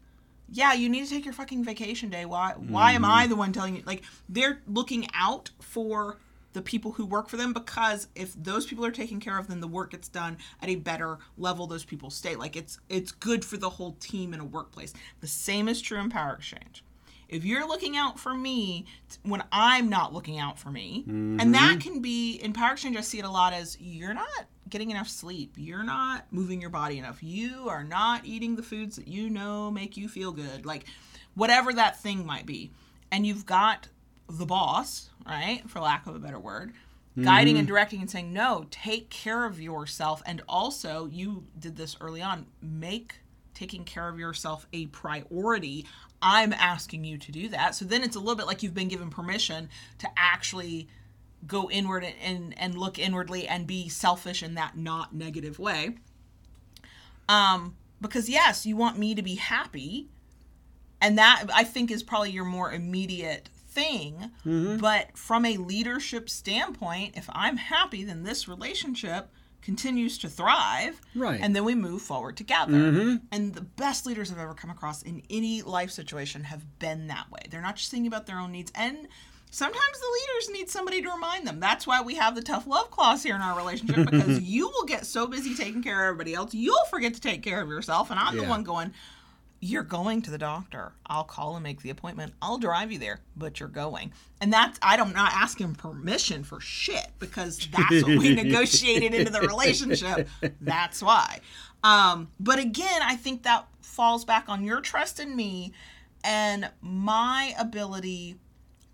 Yeah, you need to take your fucking vacation day. Why why am mm-hmm. I the one telling you like they're looking out for the people who work for them because if those people are taken care of then the work gets done at a better level those people stay. Like it's it's good for the whole team in a workplace. The same is true in power exchange. If you're looking out for me when i'm not looking out for me and that mm-hmm. can be in power exchange i see it a lot as you're not getting enough sleep. You're not moving your body enough. You are not eating the foods that you know make you feel good. Like whatever that thing might be. And you've got the boss, right, for lack of a better word, guiding and directing and saying, no, take care of yourself. And also, you did this early on, make taking care of yourself a priority. I'm asking you to do that. So then it's a little bit like you've been given permission to actually go inward and, and, and look inwardly and be selfish in that not negative way. Um, because yes, you want me to be happy, and that I think is probably your more immediate thing. Mm-hmm. But from a leadership standpoint, if I'm happy, then this relationship continues to thrive. Right. And then we move forward together. Mm-hmm. And the best leaders I've ever come across in any life situation have been that way. They're not just thinking about their own needs. And sometimes the leaders need somebody to remind them. That's why we have the tough love clause here in our relationship because (laughs) you will get so busy taking care of everybody else, you'll forget to take care of yourself. And I'm the one going, you're going to the doctor. I'll call and make the appointment. I'll drive you there, but you're going. And that's I'm not asking permission for shit because that's what we (laughs) negotiated into the relationship. That's why. Um, but again, I think that falls back on your trust in me and my ability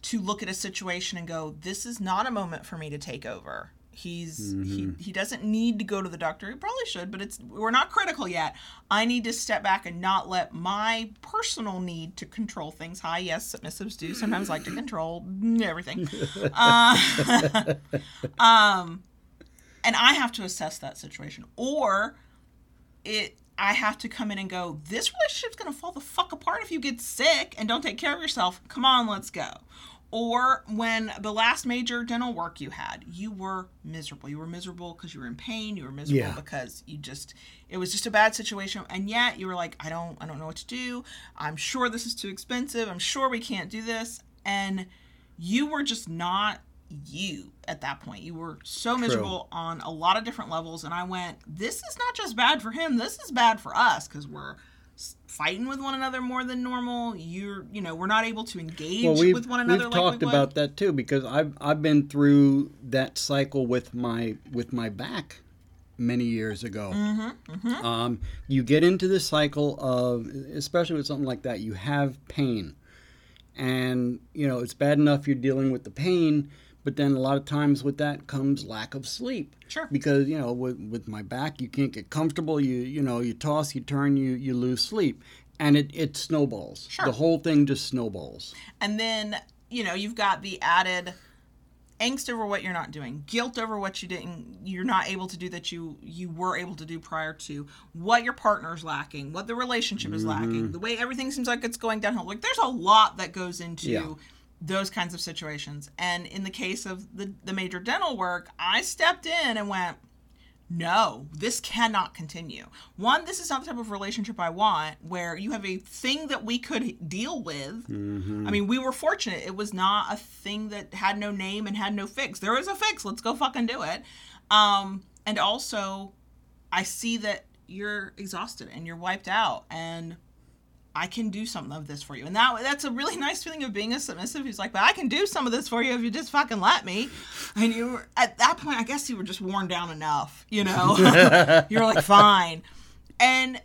to look at a situation and go, this is not a moment for me to take over. He's he, he doesn't need to go to the doctor. He probably should, but it's we're not critical yet. I need to step back and not let my personal need to control things. Hi, yes, submissives do sometimes like to (laughs) control everything. Uh, (laughs) um, and I have to assess that situation, or it I have to come in and go, this relationship's gonna fall the fuck apart if you get sick and don't take care of yourself. Come on, let's go. Or when the last major dental work you had, you were miserable. You were miserable because you were in pain. You were miserable Yeah. because you just it was just a bad situation. And yet you were like, I don't I don't know what to do. I'm sure this is too expensive. I'm sure we can't do this. And you were just not you at that point. You were so miserable on a lot of different levels. And I went, this is not just bad for him. This is bad for us because we're fighting with one another more than normal. You're, you know, we're not able to engage well, with one another. we've like talked we about that too because I've I've been through that cycle with my with my back many years ago. Mm-hmm, Um, you get into this cycle of, especially with something like that, you have pain, and you know it's bad enough you're dealing with the pain, but then a lot of times with that comes lack of sleep. Sure. Because you know with with my back, you can't get comfortable. You you know you toss, you turn, you you lose sleep, and it it snowballs. Sure. The whole thing just snowballs. And then, you know, you've got the added angst over what you're not doing, guilt over what you didn't you're not able to do that you you were able to do prior to, what your partner's lacking, what the relationship is lacking, mm-hmm. the way everything seems like it's going downhill. Like there's a lot that goes into Yeah. Those kinds of situations. And in the case of the the major dental work, I stepped in and went no, this cannot continue. One, this is not the type of relationship I want where you have a thing that we could deal with. I mean, we were fortunate. It was not a thing that had no name and had no fix. There is a fix. Let's go fucking do it. Um, and also, I see that you're exhausted and you're wiped out and I can do some of this for you. And that that's a really (laughs) nice feeling of being a submissive who's like, but I can do some of this for you if you just fucking let me. And you were at that point, I guess you were just worn down enough, you know. (laughs) You're like, fine. And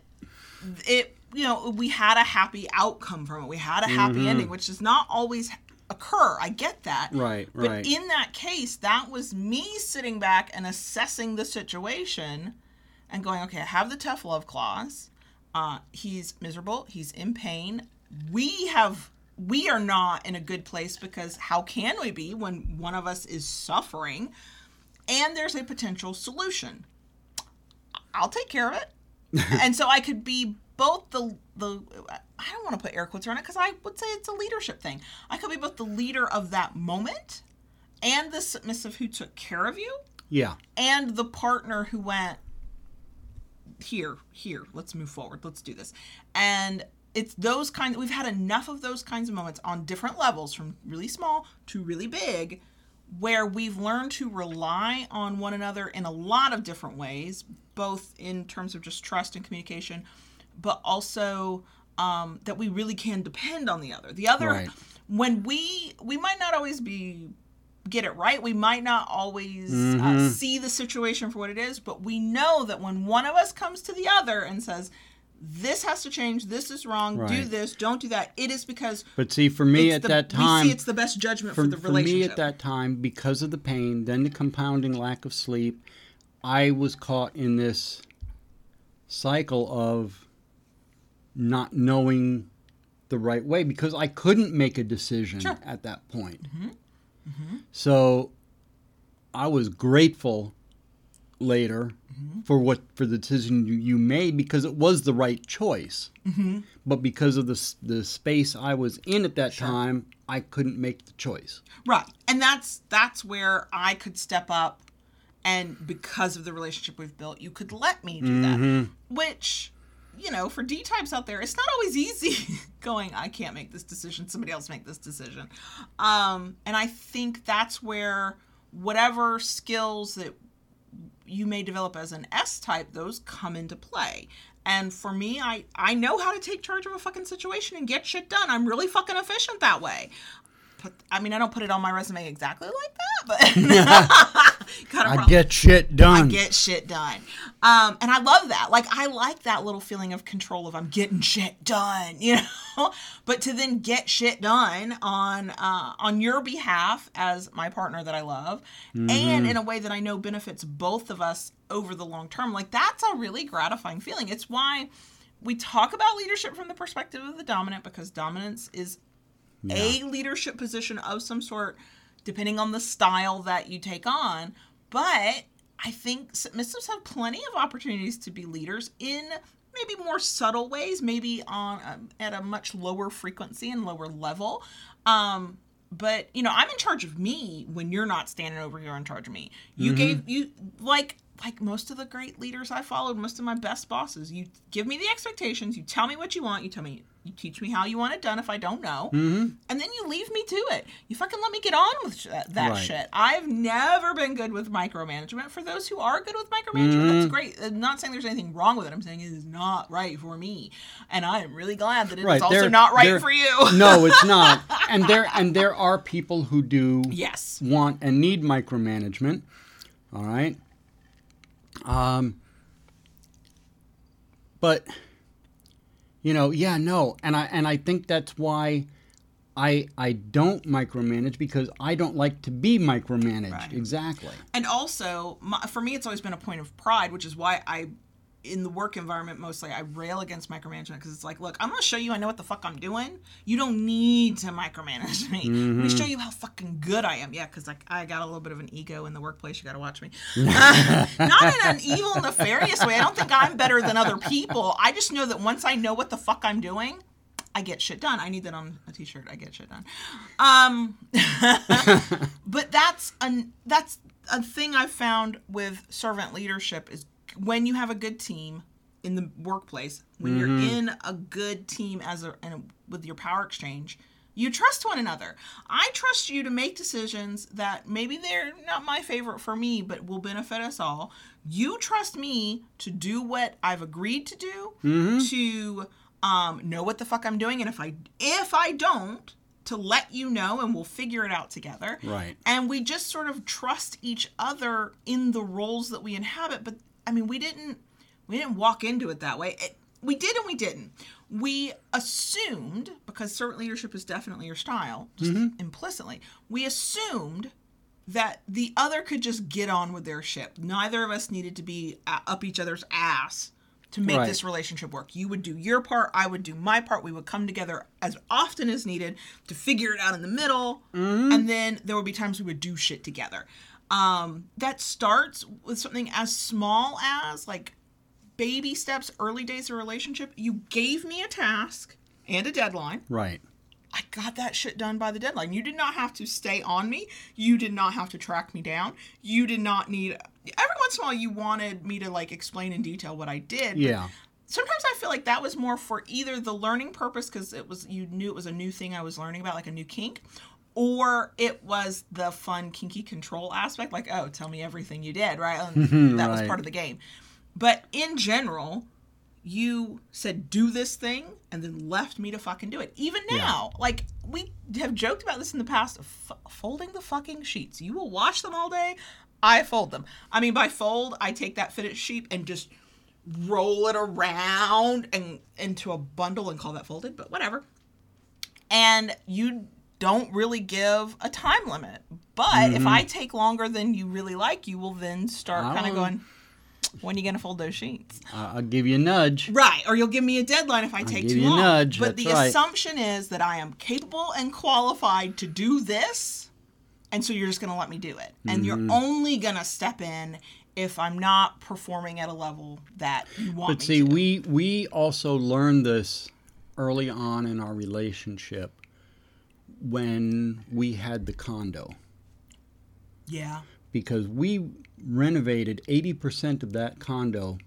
it you know, we had a happy outcome from it. We had a happy mm-hmm. ending, which does not always occur. I get that. Right, But right. in that case, that was me sitting back and assessing the situation and going, okay, I have the tough love clause. Uh, he's miserable. He's in pain. We have, we are not in a good place because how can we be when one of us is suffering? And there's a potential solution. I'll take care of it. (laughs) and so I could be both the the I don't want to put air quotes around it because I would say it's a leadership thing. I could be both the leader of that moment and the submissive who took care of you Yeah. and the partner who went here here let's move forward let's do this and it's those kind we've had enough of those kinds of moments on different levels from really small to really big where we've learned to rely on one another in a lot of different ways both in terms of just trust and communication but also um, that we really can depend on the other the other Right. when we we might not always be get it right. We might not always uh, see the situation for what it is, but we know that when one of us comes to the other and says, "This has to change. This is wrong. Do this. Don't do that," it is because But see, for me at the- that time, we see it's the best judgment for, for, the for me at that time, because of the pain, then the compounding lack of sleep, I was caught in this cycle of not knowing the right way because I couldn't make a decision Sure. at that point. Mm-hmm. So I was grateful later Mm-hmm. for what for the decision you, you made because it was the right choice. Mm-hmm. But because of the the space I was in at that time, I couldn't make the choice. Right. And that's that's where I could step up and because of the relationship we've built, you could let me do that. Which, you know, for D types out there, it's not always easy (laughs) going, I can't make this decision, somebody else make this decision. Um, and I think that's where whatever skills that you may develop as an S type, those come into play. And for me, I I know how to take charge of a fucking situation and get shit done. I'm really fucking efficient that way. But I mean, I don't put it on my resume exactly like that, but (laughs) (laughs) gotta I get shit done. I get shit done. Um, and I love that. Like I like that little feeling of control of I'm getting shit done, (laughs) you know. but to then get shit done on uh, on your behalf as my partner that I love, and in a way that I know benefits both of us over the long term, like that's a really gratifying feeling. It's why we talk about leadership from the perspective of the dominant because dominance is a leadership position of some sort, depending on the style that you take on. But I think submissives have plenty of opportunities to be leaders in maybe more subtle ways, maybe on a, at a much lower frequency and lower level. Um, but you know, I'm in charge of me when you're not standing over here in charge of me. You Mm-hmm. gave you like like most of the great leaders I followed, most of my best bosses. You give me the expectations. You tell me what you want. You tell me. You teach me how you want it done if I don't know, Mm-hmm. and then you leave me to it. You fucking let me get on with sh- that, Right. shit. I've never been good with micromanagement. For those who are good with micromanagement, Mm-hmm. that's great. I'm not saying there's anything wrong with it. I'm saying it is not right for me, and I am really glad that it is Right, also there- not right there- for you. (laughs) no, it's (laughs) not. And there and there are people who do yes. want and need micromanagement. All right. Um, but you know, yeah, no, and I and I think that's why I I don't micromanage because I don't like to be micromanaged. Right. Exactly. And also, my, for me, it's always been a point of pride, which is why I, in the work environment mostly, I rail against micromanagement because it's like, look, I'm to show you I know what the fuck I'm doing. You don't need to micromanage me. Let me show you how fucking good I am. Yeah, because like I got a little bit of an ego in the workplace. You got to watch me. (laughs) Uh, not in an evil, nefarious way. I don't think I'm better than other people. I just know that once I know what the fuck I'm doing. I get shit done. I need that on a t-shirt. I get shit done. Um, (laughs) but that's an that's a thing I've found with servant leadership is when you have a good team in the workplace, when you're in a good team as a and with your power exchange, you trust one another. I trust you to make decisions that maybe they're not my favorite for me, but will benefit us all. You trust me to do what I've agreed to do, to um, know what the fuck I'm doing, and if I if I don't, to let you know, and we'll figure it out together. Right. And we just sort of trust each other in the roles that we inhabit. But I mean, we didn't we didn't walk into it that way. It, we did and we didn't. We assumed because servant leadership is definitely your style, just mm-hmm. implicitly. We assumed that the other could just get on with their ship. Neither of us needed to be uh, up each other's ass to make Right. this relationship work. You would do your part, I would do my part. We would come together as often as needed to figure it out in the middle, mm-hmm. and then there would be times we would do shit together. Um, that starts with something as small as like baby steps, early days of a relationship. You gave me a task and a deadline. Right. I got that shit done by the deadline. You did not have to stay on me. You did not have to track me down. You did not need. Every once in a while, you wanted me to like explain in detail what I did. Yeah. Sometimes I feel like that was more for either the learning purpose because it was you knew it was a new thing I was learning about, like a new kink, or it was the fun kinky control aspect, like oh, tell me everything you did, right? And that was part of the game. But in general, you said do this thing and then left me to fucking do it. Even now, like we have joked about this in the past, f- folding the fucking sheets. You will wash them all day. I fold them. I mean, by fold, I take that fitted sheet and just roll it around and into a bundle and call that folded. But whatever. And you don't really give a time limit. But if I take longer than you really like, you will then start kind of going, when are you going to fold those sheets? Uh, I'll give you a nudge. Right, or you'll give me a deadline if I take give too long. nudge, but the right. assumption is that I am capable and qualified to do this, and so you're just going to let me do it. And you're Mm-hmm. only going to step in if I'm not performing at a level that you want But see, to. we we also learned this early on in our relationship when we had the condo yeah. because we renovated 80% of that condo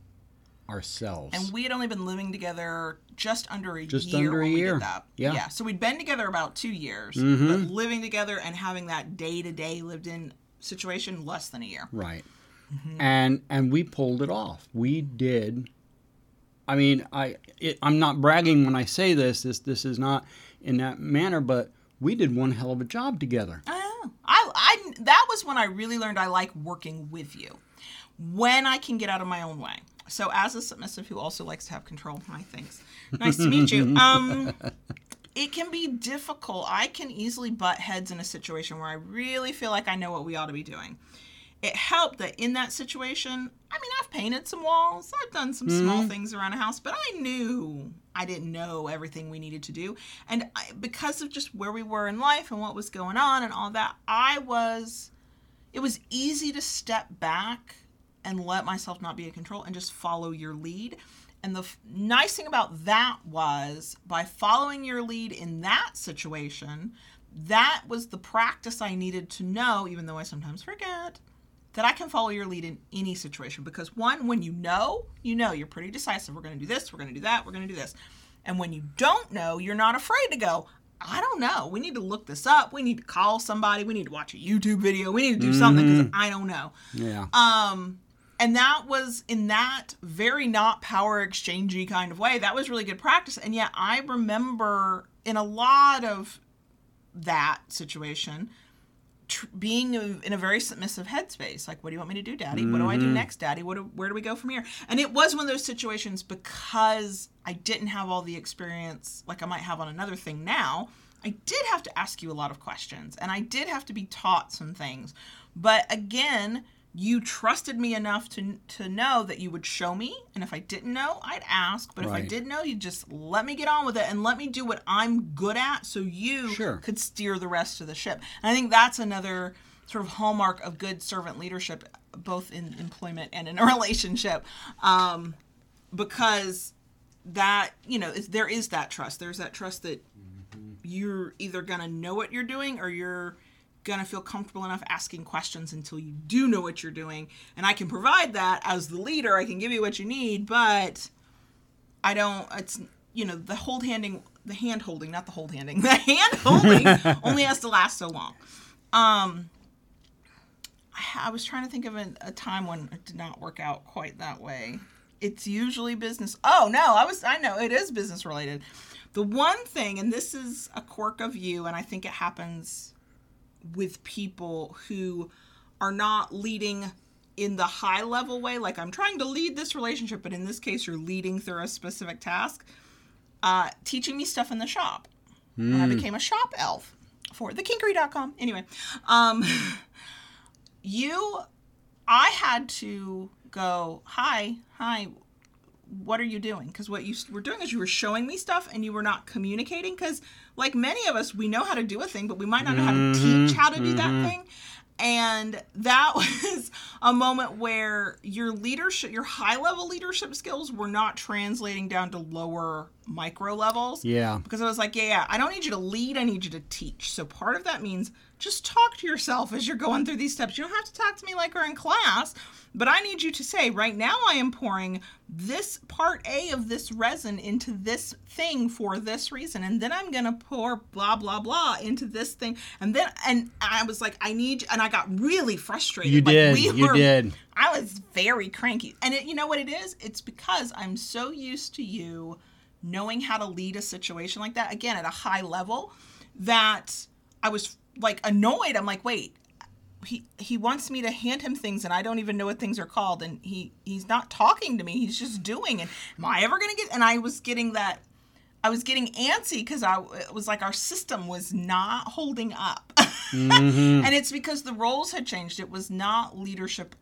ourselves. And we had only been living together just under a Just year under a when we year. did that. Yeah. Mm-hmm. Yeah. So we'd been together about two years, but living together and having that day to day lived in situation less than a year. right. Mm-hmm. And and we pulled it off. We did I mean, I it, I'm not bragging when I say this. This this is not in that manner, but we did one hell of a job together. I know. I, I that was when I really learned I like working with you. When I can get out of my own way. So as a submissive who also likes to have control, my thanks. Nice to meet you. (laughs) Um it can be difficult. I can easily butt heads in a situation where I really feel like I know what we ought to be doing. It helped that in that situation, I mean, I've painted some walls, I've done some small mm-hmm. things around a house, but I knew I didn't know everything we needed to do. And I, because of just where we were in life and what was going on and all that, I was, it was easy to step back and let myself not be in control and just follow your lead. And the f- nice thing about that was by following your lead in that situation, that was the practice I needed to know, even though I sometimes forget, that I can follow your lead in any situation. Because one, when you know, you know, you're pretty decisive. We're going to do this, we're going to do that, we're going to do this. And when you don't know, you're not afraid to go, I don't know. We need to look this up. We need to call somebody. We need to watch a YouTube video. We need to do something because I don't know. Yeah. Um, and that was in that very not power exchangey kind of way. That was really good practice. And yet I remember in a lot of that situation tr- being in a very submissive headspace. Like, what do you want me to do, Daddy? What do I do mm-hmm. next, Daddy? What do, where do we go from here? And it was one of those situations because I didn't have all the experience like I might have on another thing now. I did have to ask you a lot of questions and I did have to be taught some things. But again, you trusted me enough to to know that you would show me and if i didn't know i'd ask but if i did know you just let me get on with it and let me do what i'm good at so you Sure. could steer the rest of the ship. And i think that's another sort of hallmark of good servant leadership both in employment and in a (laughs) relationship um, because that you know is, there is that trust. There's that trust that you're either gonna know what you're doing or you're gonna feel comfortable enough asking questions until you do know what you're doing. And i can provide that as the leader. I can give you what you need but i don't it's you know the hold handing the hand holding not the hold handing (laughs) the hand holding (laughs) only has to last so long. Um I, I was trying to think of a, a time when it did not work out quite that way. It's usually business oh no i was i know it is business related. The one thing and this is a quirk of you and i think it happens with people who are not leading in the high level way. Like i'm trying to lead this relationship but in this case you're leading through a specific task. Uh, teaching me stuff in the shop. I became a shop elf for thekinkery.com anyway um, (laughs) you i had to go hi hi what are you doing? Because what you were doing is you were showing me stuff and you were not communicating because like many of us we know how to do a thing but we might not know how to mm-hmm. teach how to do that mm-hmm. thing. And that (laughs) was a moment where your leadership your high level leadership skills were not translating down to lower micro levels Yeah. because I was like, yeah, yeah, I don't need you to lead, I need you to teach. So part of that means just talk to yourself as you're going through these steps. You don't have to talk to me like we're in class, but I need you to say, right now I am pouring this part A of this resin into this thing for this reason. And then I'm going to pour blah, blah, blah into this thing. And then, and I was like, I need, and I got really frustrated. You Like, did. we you were- did. I was very cranky. And it, you know what it is? It's because I'm so used to you knowing how to lead a situation like that, again, at a high level, that I was like annoyed. I'm like, wait, he he wants me to hand him things and I don't even know what things are called and he he's not talking to me. He's just doing it. Am I ever gonna get and I was getting that I was getting antsy because I it was like our system was not holding up. (laughs) Mm-hmm. And it's because the roles had changed. It was not leadership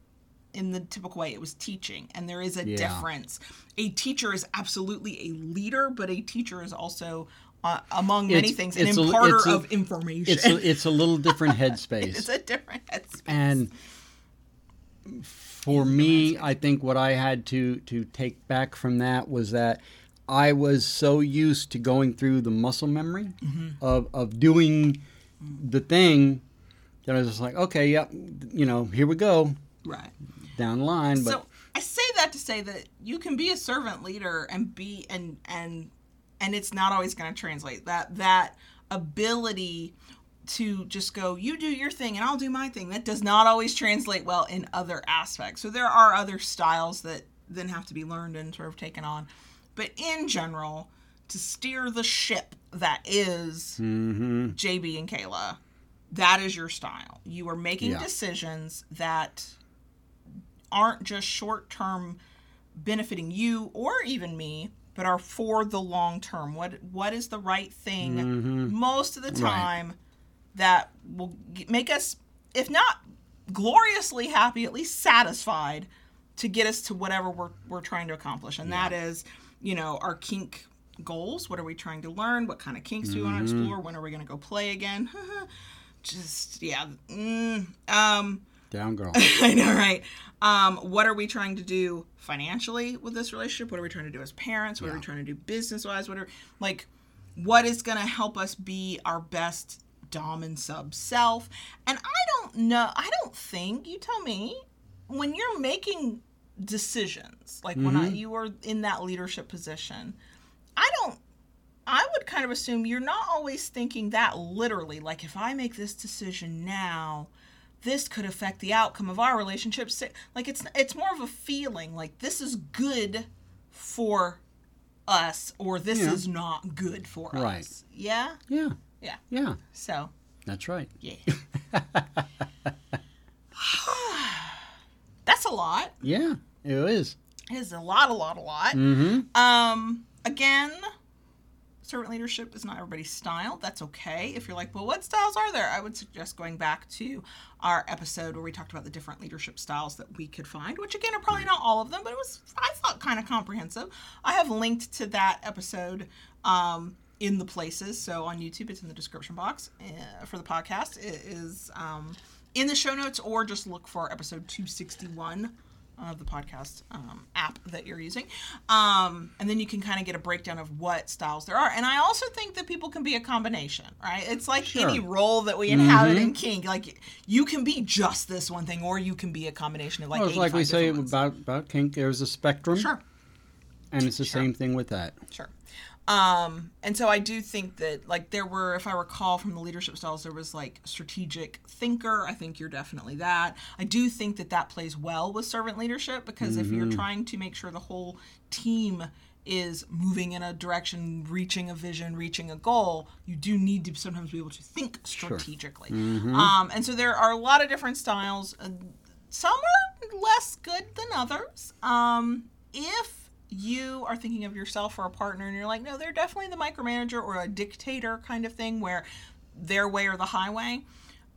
in the typical way it was teaching and there is a Yeah. difference a teacher is absolutely a leader but a teacher is also uh, among many It's- things an a- imparter a- of information It's a, it's a little different headspace. (laughs) it's a different headspace. and for me i think what i had to to take back from that was that i was so used to going through the muscle memory of of doing the thing that i was just like okay yep you know here we go right. Down the line but so I say that to say that you can be a servant leader and be and and and it's not always going to translate that that ability to just go you do your thing and I'll do my thing that does not always translate well in other aspects. So there are other styles that then have to be learned and sort of taken on. But in general, to steer the ship that is Mhm. JB and Kayla, that is your style. You are making Yeah. decisions that aren't just short term benefiting you or even me, but are for the long term. What what is the right thing most of the Mm-hmm. Right. time that will make us, if not gloriously happy, at least satisfied to get us to whatever we're we're trying to accomplish, and that is, you know, our kink goals. What are we trying to learn? What kind of kinks do we want to Mm-hmm. explore? When are we going to go play again? (laughs) Just yeah. Mm, um, down girl (laughs) I know, right? Um, what are we trying to do financially with this relationship? What are we trying to do as parents? What are we trying to do business wise? What are like, what is going to help us be our best dom and sub self. And I don't know, I don't think, you tell me, when you're making decisions, like when I, you are in that leadership position, I don't I would kind of assume you're not always thinking that literally. Like, if I make this decision now, this could affect the outcome of our relationship. Like, it's it's more of a feeling. Like, this is good for us, or this Yeah. is not good for Right. us. Yeah, Yeah. Yeah. Yeah. so That's right. yeah, (laughs) (sighs) that's a lot. Yeah. It is. It is a lot, a lot, a lot. Mm-hmm. Um, again, servant leadership is not everybody's style. That's okay. If you're like, well, what styles are there? I would suggest going back to our episode where we talked about the different leadership styles that we could find, which again are probably not all of them, but it was, I thought, kind of comprehensive. I have linked to that episode um, in the places. So on YouTube, it's in the description box uh, for the podcast. It is um, in the show notes, or just look for episode 261 of the podcast um, app that you're using. Um, and then you can kind of get a breakdown of what styles there are. And I also think that people can be a combination, right? It's like Sure. any role that we inhabit in kink. Like you can be just this one thing, or you can be a combination of like. Well, it's like we say ones. about about kink. There's a spectrum, Sure. and it's the same thing with that. Sure. Um, and so I do think that like there were, if I recall from the leadership styles, there was like strategic thinker. I think you're definitely that. I do think that that plays well with servant leadership because if you're trying to make sure the whole team is moving in a direction, reaching a vision, reaching a goal, you do need to sometimes be able to think strategically. Um, and so there are a lot of different styles. Uh, some are less good than others. Um, if you are thinking of yourself or a partner and you're like, no, they're definitely the micromanager or a dictator kind of thing where their way or the highway.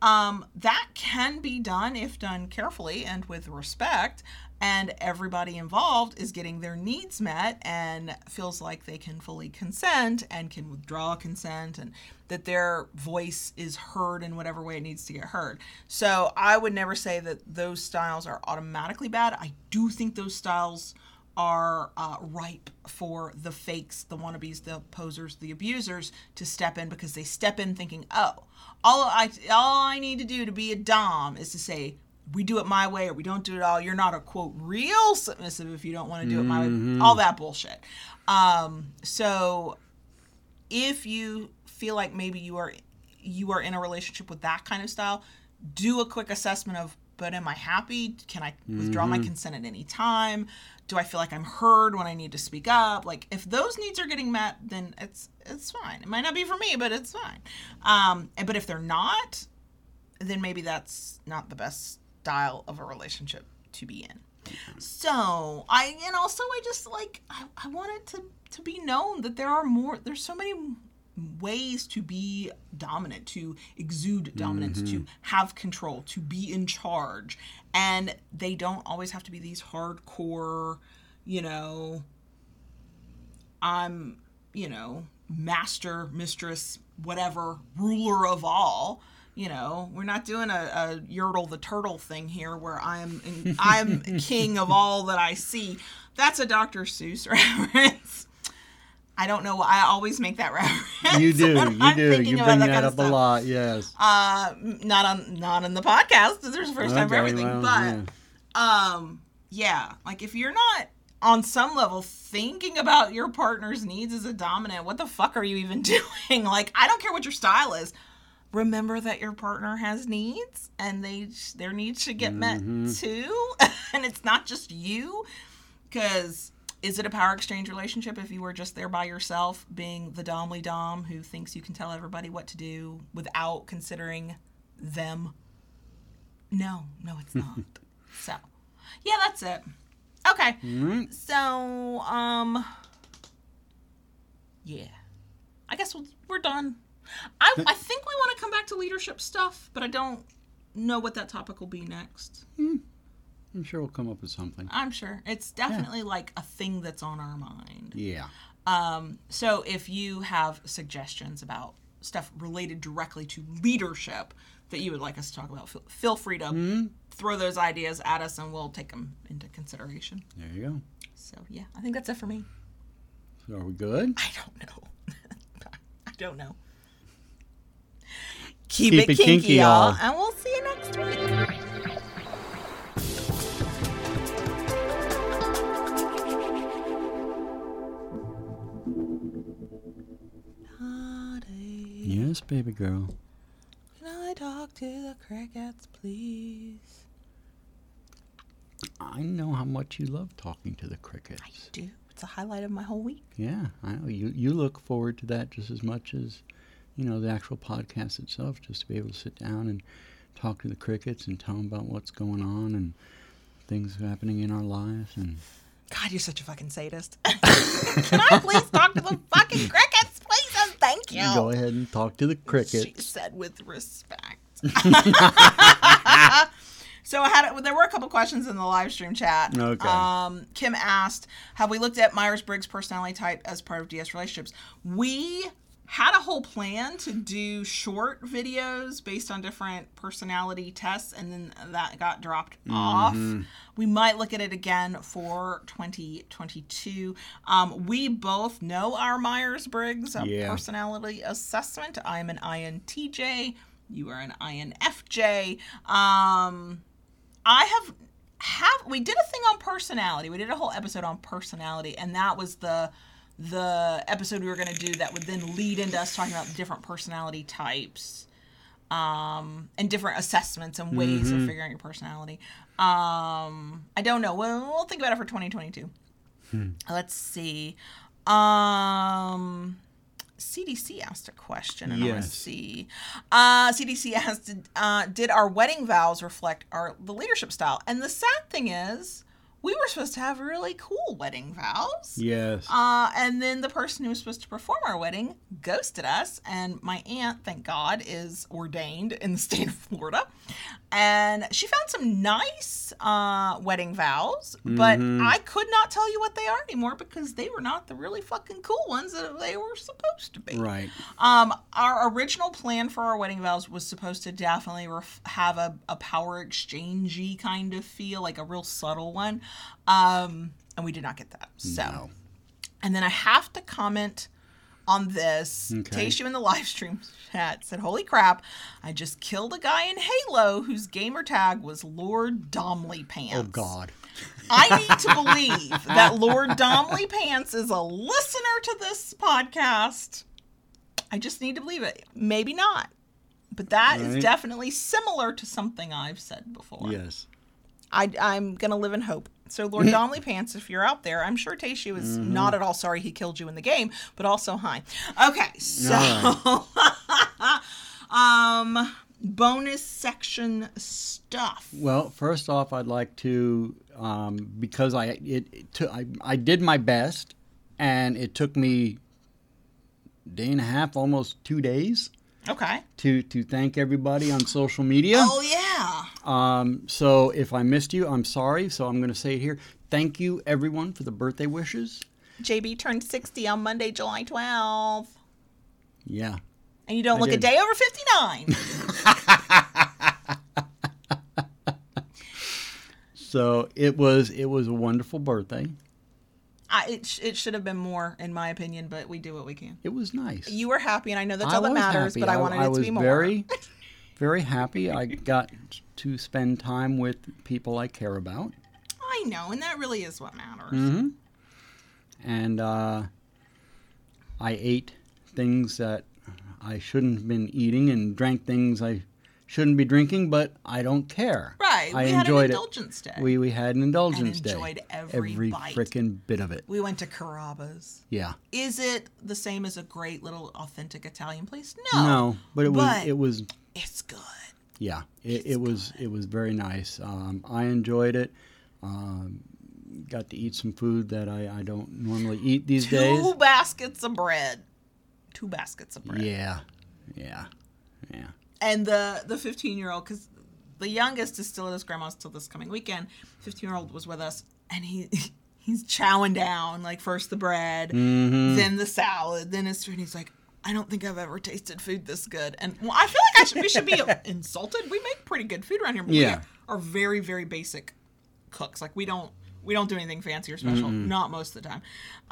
Um, that can be done if done carefully and with respect, and everybody involved is getting their needs met and feels like they can fully consent and can withdraw consent and that their voice is heard in whatever way it needs to get heard. So I would never say that those styles are automatically bad. I do think those styles are uh, ripe for the fakes, the wannabes, the posers, the abusers to step in because they step in thinking, oh, all I all I need to do to be a dom is to say we do it my way or we don't do it all. You're not a quote real submissive if you don't want to do it my way. All that bullshit. Um, so if you feel like maybe you are you are in a relationship with that kind of style, do a quick assessment of but am I happy? Can I withdraw my consent at any time? Do I feel like I'm heard when I need to speak up? Like if those needs are getting met, then it's it's fine. It might not be for me, but it's fine. Um, but if they're not, then maybe that's not the best style of a relationship to be in. So I and also I just like I, I want it to to be known that there are more there's so many ways to be dominant, to exude dominance, to mm-hmm. have control, to be in charge. And they don't always have to be these hardcore, you know, I'm, you know, master, mistress, whatever, ruler of all. You know, we're not doing a, a Yertle the turtle thing here where I'm I'm (laughs) king of all that I see. That's a Dr. Seuss (laughs) reference. I don't know. why I always make that (laughs) reference. You do, you I'm do. thinking You bring that kind up a lot. Yes. Uh, not on not on the podcast. There's a first time for everything, well, but yeah. um, yeah, like if you're not on some level thinking about your partner's needs as a dominant, what the fuck are you even (laughs) doing? Like, I don't care what your style is. Remember that your partner has needs, and they their needs should get Mm-hmm. met too, (laughs) and it's not just you. Because is it a power exchange relationship if you were just there by yourself, being the domly dom who thinks you can tell everybody what to do without considering them? No, no, it's not. (laughs) so, yeah, that's it. Okay. Alright. So, um, yeah, I guess we'll, we're done. I, I think we want to come back to leadership stuff, but I don't know what that topic will be next. I'm sure we'll come up with something. I'm sure it's definitely like a thing that's on our mind. Yeah. Um, so if you have suggestions about stuff related directly to leadership that you would like us to talk about, feel, feel free to throw those ideas at us and we'll take them into consideration. There you go. So yeah, I think that's it for me. So are we good? I don't know. (laughs) I don't know. Keep, it, kinky, y'all. And we'll see you next week. Yes, baby girl. Can I talk to the crickets, please? I know how much you love talking to the crickets. I do. It's a highlight of my whole week. Yeah, I know. You you look forward to that just as much as, you know, the actual podcast itself, just to be able to sit down and talk to the crickets and tell them about what's going on and things happening in our lives and God, you're such a fucking sadist. (laughs) Can I please talk to the fucking crickets, please thank you? go ahead and talk to the cricket. She said with respect. (laughs) so I had there were a couple questions in the live stream chat. Okay. Um, Kim asked, "Have we looked at Myers Briggs personality type as part of DS relationships?" We had a whole plan to do short videos based on different personality tests, and then that got dropped off. We might look at it again for 2022. Um, we both know our Myers Briggs Yeah. personality assessment. I'm an INTJ. You are an INFJ. Um, I have have we did a thing on personality. We did a whole episode on personality, and that was the the episode we were going to do that would then lead into us talking about different personality types um, and different assessments and ways of figuring your personality. Um, I don't know. We'll, we'll think about it for 2022. Let's see. Um, CDC asked a question, and I want to see. Uh, CDC asked, uh, "Did our wedding vows reflect our the leadership style?" And the sad thing is, we were supposed to have really cool wedding vows. Yes. Uh, and then the person who was supposed to perform our wedding ghosted us. And my aunt, thank God, is ordained in the state of Florida. And she found some nice uh, wedding vows, but I could not tell you what they are anymore because they were not the really fucking cool ones that they were supposed to be. right. Um, our original plan for our wedding vows was supposed to definitely ref- have a, a power exchangey kind of feel, like a real subtle one. Um, and we did not get that. So, No. and then I have to comment on this. Okay. Tayshu in the live stream chat said, Holy crap, I just killed a guy in Halo whose gamer tag was Lord Domley Pants. Oh God. I need to believe that Lord Domley Pants is a listener to this podcast. I just need to believe it. Maybe not. But that is Right. definitely similar to something I've said before. Yes. I, I'm going to live in hope. So, Lord Domley Pants, if you're out there, I'm sure Tayshu is Mm-hmm. not at all sorry he killed you in the game, but also hi. Okay, so (laughs) um, bonus section stuff. Well, first off, I'd like to um, because I it, it took I, I did my best, and it took me day and a half, almost two days Okay. to to thank everybody on social media. Oh, yeah. Um, so if I missed you, I'm sorry. So I'm going to say it here. Thank you, everyone, for the birthday wishes. JB turned 60 on Monday, July 12th. Yeah. And you don't I look a day over 59. (laughs) So it was it was a wonderful birthday. I, it, sh- it should have been more, in my opinion, but we do what we can. It was nice. You were happy, and I know that's I all that matters, happy. but I wanted it to be more. I was very, (laughs) very happy. I got to spend time with people I care about, I know, and that really is what matters. hmm and uh, I ate things that I shouldn't have been eating, and drank things I shouldn't be drinking. But I don't care. Right. I we had an enjoyed it. indulgence day. We we had an indulgence And enjoyed day. every bite. frickin' bit of it. we went to Carrabba's. Yeah. Is it the same as a great little authentic Italian place? No. No, but it was but it was it's good. yeah it, it was it was very nice um, i enjoyed it um, got to eat some food that i, I don't normally eat these Two days baskets of bread. Two baskets of bread. yeah yeah yeah and the the 15 year old because the youngest is still at his grandma's till this coming weekend 15 year old was with us and he (laughs) he's chowing down like first the bread Mm-hmm. then the salad then his food and he's like I don't think I've ever tasted food this good, and well, I feel like I should, we should be (laughs) insulted. We make pretty good food around here, but Yeah. we are very, very basic cooks. Like we don't we don't do anything fancy or special, not most of the time.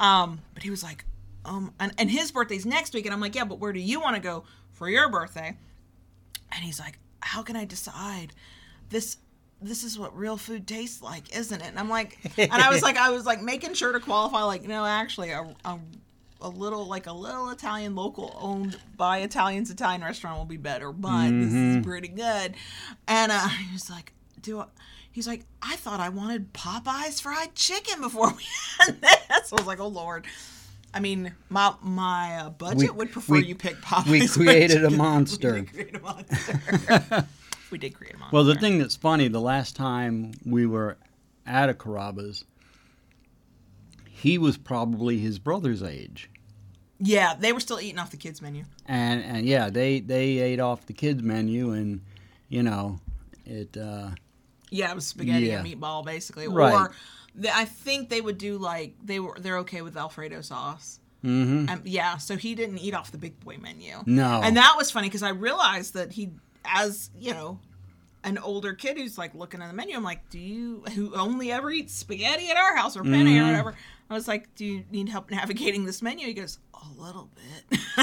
Um, but he was like, um, and, and his birthday's next week, and I'm like, yeah, but where do you want to go for your birthday? and he's like, "How can I decide this?" This is what real food tastes like, isn't it? And I'm like, and I was (laughs) like, I was like making sure to qualify, like, no, actually, a, a, a little, like a little Italian local owned by Italians Italian restaurant will be better, but this is pretty good. And uh, (laughs) he was like, do I, he's like, I thought I wanted Popeye's fried chicken before we (laughs) had this. So I was like, oh lord. I mean, my my uh, budget We- would prefer we- you pick Popeye's. we created a (laughs) monster. We did create a monster. we did create a monster. Well, the thing that's funny, the last time we were at a Carrabba's, he was probably his brother's age. Yeah, they were still eating off the kids menu. And and yeah, they they ate off the kids menu and you know, it uh Yeah, it was spaghetti Yeah. and meatball basically. Right. Or I think they would do like they were they're okay with Alfredo sauce. mhm. Um, yeah, so he didn't eat off the big boy menu. No. And that was funny because I realized that he, as you know, an older kid who's like looking at the menu. I'm like, do you who only ever eats spaghetti at our house or penne Mm-hmm. or whatever? I was like, do you need help navigating this menu? He goes, a little bit. (laughs)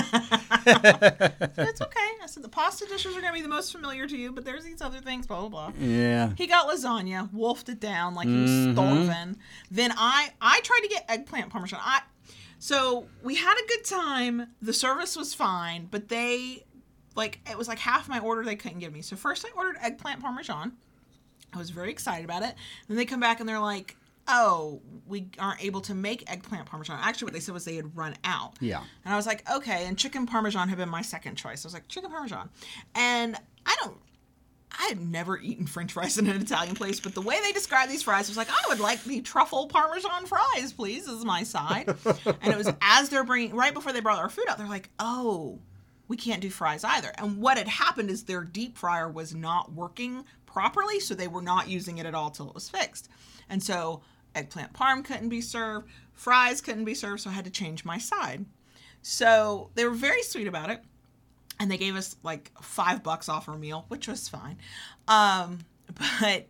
it's okay. I said the pasta dishes are gonna be the most familiar to you, but there's these other things. Blah blah blah. yeah. He got lasagna, wolfed it down like he was Mhm. starving. Then I I tried to get eggplant parmesan. I so we had a good time. The service was fine, but they like it was like half my order they couldn't give me. So first I ordered eggplant parmesan. I was very excited about it. Then they come back and they're like, "Oh, we aren't able to make eggplant parmesan." Actually, what they said was they had run out. Yeah. And I was like, okay. And chicken parmesan had been my second choice. I was like, chicken parmesan. And I don't, I had never eaten french fries in an Italian place, but the way they described these fries was like, I would like the truffle parmesan fries, please, as my side. and it was as they're bringing, right before they brought our food out, they're like, oh, we can't do fries either. And what had happened is their deep fryer was not working properly, so they were not using it at all till it was fixed. And so eggplant parm couldn't be served, fries couldn't be served, so I had to change my side. So they were very sweet about it. And they gave us like five bucks off our meal, which was fine. Um, (laughs) but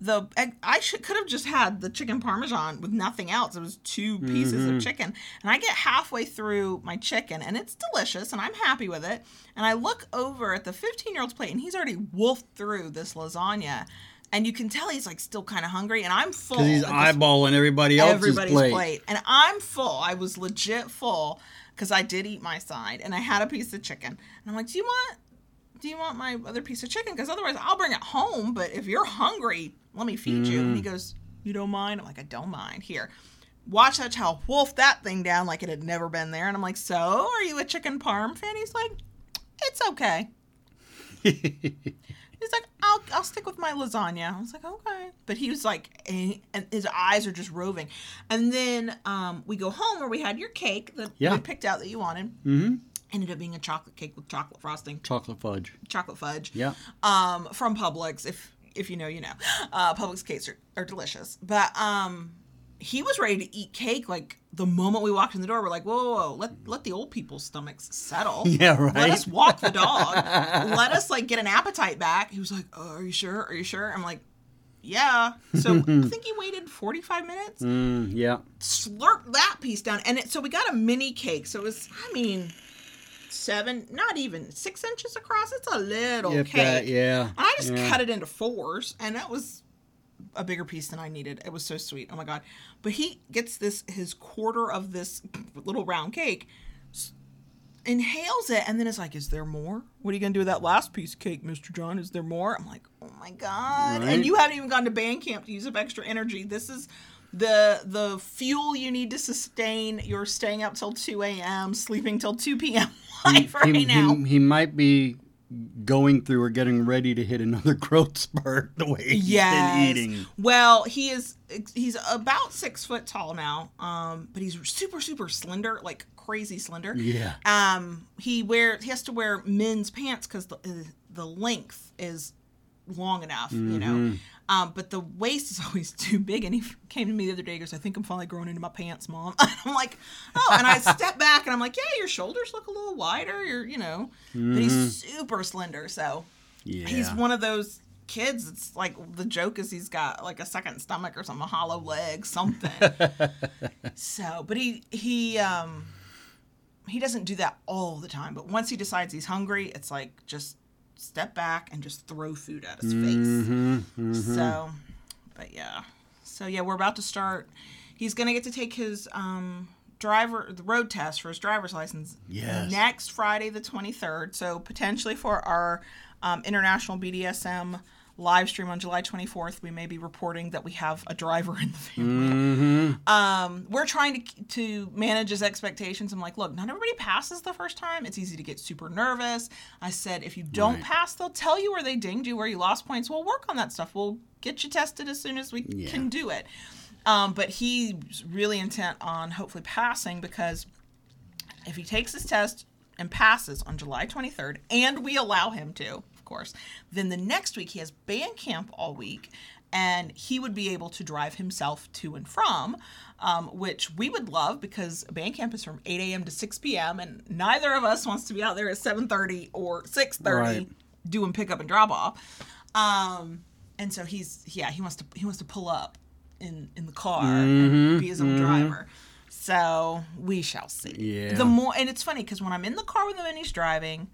the egg, I should could have just had the chicken parmesan with nothing else. It was two pieces of mm-hmm. chicken, and I get halfway through my chicken, and it's delicious, and I'm happy with it. And I look over at the 15 year old's plate, and he's already wolfed through this lasagna, and you can tell he's like still kind of hungry, and I'm full. Because he's eyeballing everybody else's everybody's plate. plate. And I'm full. I was legit full because I did eat my side and I had a piece of chicken. And I'm like, do you want do you want my other piece of chicken? Because otherwise I'll bring it home. But if you're hungry, let me feed you. Mm. And he goes, you don't mind? I'm like, I don't mind. Here. Watch that child wolf that thing down like it had never been there. And I'm like, so are you a chicken parm fan? He's like, it's okay. (laughs) He's like, I'll, I'll stick with my lasagna. I was like, okay. But he was like, and his eyes are just roving. And then um, we go home where we had your cake that Yeah. we picked out that you wanted. hmm Ended up being a chocolate cake with chocolate frosting, Chocolate fudge. chocolate fudge. Yeah. Um, from Publix. If if you know, you know. Uh, Publix cakes are, are delicious. But um, he was ready to eat cake like the moment we walked in the door. We're like, whoa, whoa, whoa. let let the old people's stomachs settle. (laughs) Yeah, right. Let us walk the dog. (laughs) Let us like get an appetite back. He was like, oh, "Are you sure? Are you sure?" I'm like, "Yeah." So (laughs) I think he waited 45 minutes, Mm, yeah. slurped that piece down, and it, so we got a mini cake. So it was, I mean, seven, not even six inches across. It's a little If cake. that, yeah. And I just yeah. cut it into fours, and that was a bigger piece than I needed. It was so sweet. Oh my god! But he gets this his quarter of this little round cake, inhales it, and then it's like, "Is there more? What are you gonna do with that last piece of cake, Mister John? Is there more?" I'm like, "Oh my god!" Right. And you haven't even gone to band camp to use up extra energy. This is the the fuel you need to sustain your staying up till 2 a.m sleeping till 2 p.m (laughs) life right he, now he, he might be going through or getting ready to hit another (laughs) growth spurt the way he's Yes. been eating. Well, he is he's about six foot tall now, um, but he's super super slender, like crazy slender. Yeah. Um, he wear he has to wear men's pants because the the length is long enough, you know. Mm-hmm. Um, but the waist is (laughs) always too big. And he came to me the other day. Goes, "I think I'm finally growing into my pants, mom." (laughs) I'm like, "Oh," and I (laughs) step back and I'm like, "Yeah, your shoulders look a little wider. You're, you know." But he's super slender, so Yeah. he's one of those kids it's like the joke is he's got like a second stomach or something a hollow leg something so but he he um he doesn't do that all the time but once he decides he's hungry it's like just step back and just throw food at his face. So, but yeah. So yeah, we're about to start. He's gonna get to take his um, driver the road test for his driver's license Yes. next Friday the 23rd. So potentially for our um, international BDSM live stream on July 24th, we may be reporting that we have a driver in the family. Um, we're trying to to manage his expectations. I'm like, look, not everybody passes the first time. It's easy to get super nervous. I said, if you don't Right. pass, they'll tell you where they dinged you, where you lost points. We'll work on that stuff. We'll get you tested as soon as we Yeah. can do it. Um, but he's really intent on hopefully passing because if he takes his test and passes on July 23rd, and we allow him to, course, then the next week he has band camp all week, and he would be able to drive himself to and from, um, which we would love because band camp is from 8 a.m. to 6 p.m. and neither of us wants to be out there at 7:30 or 6:30 Right. doing pickup and drop off. Um, and so he's yeah he wants to he wants to pull up in in the car and be his own driver. So we shall see. Yeah. The more and it's funny because when I'm in the car with him and he's driving,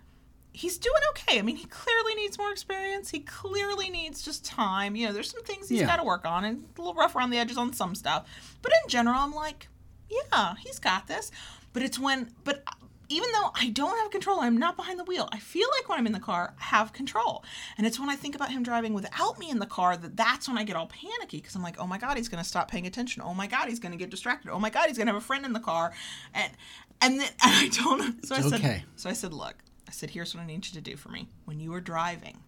he's doing okay. I mean, he clearly needs more experience. He clearly needs just time. You know, there's some things he's Yeah. got to work on and a little rough around the edges on some stuff. But in general, I'm like, yeah, he's got this. But it's when, but even though I don't have control, I'm not behind the wheel. I feel like when I'm in the car, I have control. And it's when I think about him driving without me in the car that that's when I get all panicky because I'm like, oh my god, he's going to stop paying attention. Oh my god, he's going to get distracted. Oh my god, he's going to have a friend in the car, and and then (laughs) and I don't. So I It's said, okay. so I said, look, I said, here's what I need you to do for me when you are driving.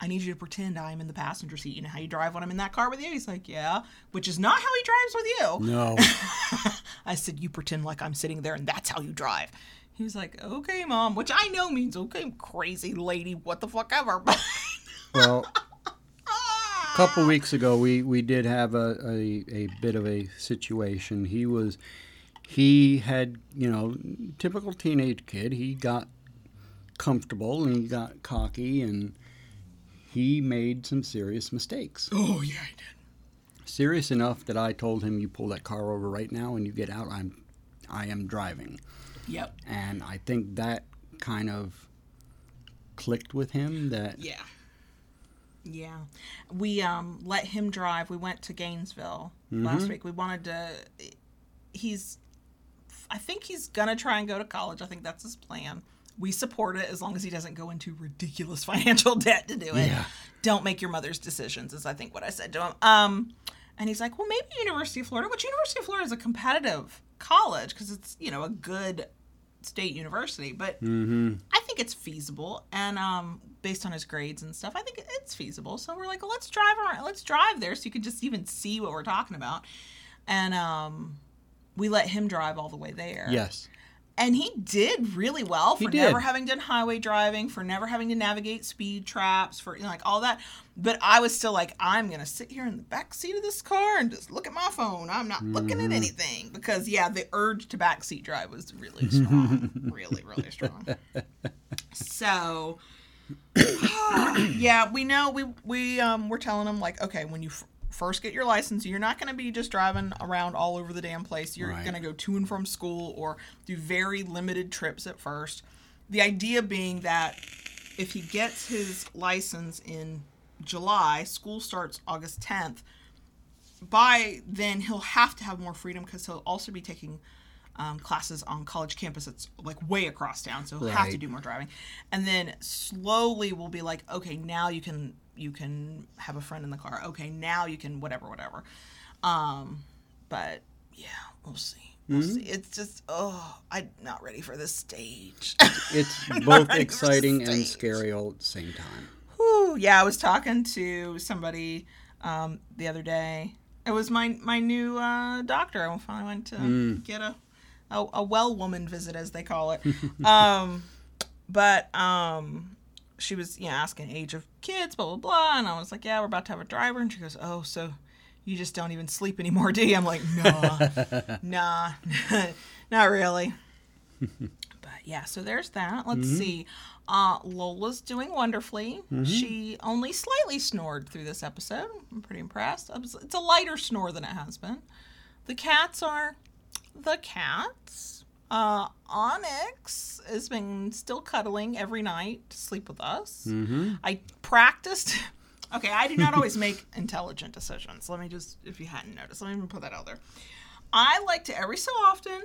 I need you to pretend I'm in the passenger seat. You know how you drive when I'm in that car with you? He's like, yeah, which is not how he drives with you. No. (laughs) I said, you pretend like I'm sitting there and that's how you drive. He was like, okay, mom, which I know means, okay, crazy lady, what the fuck ever. (laughs) Well, a (laughs) couple weeks ago, we, we did have a, a, a bit of a situation. He was, he had, you know, typical teenage kid. He got comfortable and he got cocky and he made some serious mistakes. (gasps) oh, yeah, I did. Serious enough that I told him, "You pull that car over right now and you get out. I'm, I am driving." Yep. And I think that kind of clicked with him. That Yeah. Yeah. We um let him drive. We went to Gainesville last week. We wanted to he's I think he's going to try and go to college. I think that's his plan. We support it as long as he doesn't go into ridiculous (laughs) financial debt to do it. Yeah. Don't make your mother's decisions is I think what I said to him. Um and he's like, "Well, maybe University of Florida, which University of Florida is a competitive college because it's, you know, a good state university, but I think it's feasible, and um, based on his grades and stuff, I think it's feasible. So we're like, well, let's drive around, let's drive there, so you can just even see what we're talking about. And um, we let him drive all the way there. yes, and he did really well for never having done highway driving, for never having to navigate speed traps, for you know, like all that. But I was still like, I'm gonna sit here in the back seat of this car and just look at my phone. I'm not looking Mm-hmm. at anything because yeah, the urge to backseat drive was really (laughs) strong, really, really strong. So (sighs) yeah, we know we we um we're telling them like, okay, when you first get your license, you're not going to be just driving around all over the damn place. You're Right. going to go to and from school or do very limited trips at first. The idea being that if he gets his license in July, school starts August 10th. By then, he'll have to have more freedom because he'll also be taking um, classes on college campus that's like way across town, so he'll have to do more driving. And then slowly we'll be like, okay, now you can you can have a friend in the car. Okay, now you can whatever whatever. Um, but yeah, we'll see. We'll see. It's just oh, I'm not ready for this stage. it's (laughs) both exciting and scary all at the same time. Whew, yeah, I was talking to somebody um, the other day. It was my my new uh, doctor. I finally went to get a, a a well woman visit, as they call it. (laughs) um, but um, she was you know asking age of kids, blah blah blah, and I was like, yeah, we're about to have a driver, and she goes, oh, so you just don't even sleep anymore, (laughs) do you? I'm like, nah, (laughs) nah, not really. But yeah, so there's that. Let's see. Uh, Lola's doing wonderfully. She only slightly snored through this episode. I'm pretty impressed. It's a lighter snore than it has been. The cats are the cats. Uh, Onyx has been still cuddling every night to sleep with us. Mm-hmm. I practiced. (laughs) Okay, I do not always make (laughs) intelligent decisions. Let me just, if you hadn't noticed, let me put that out there. I like to every so often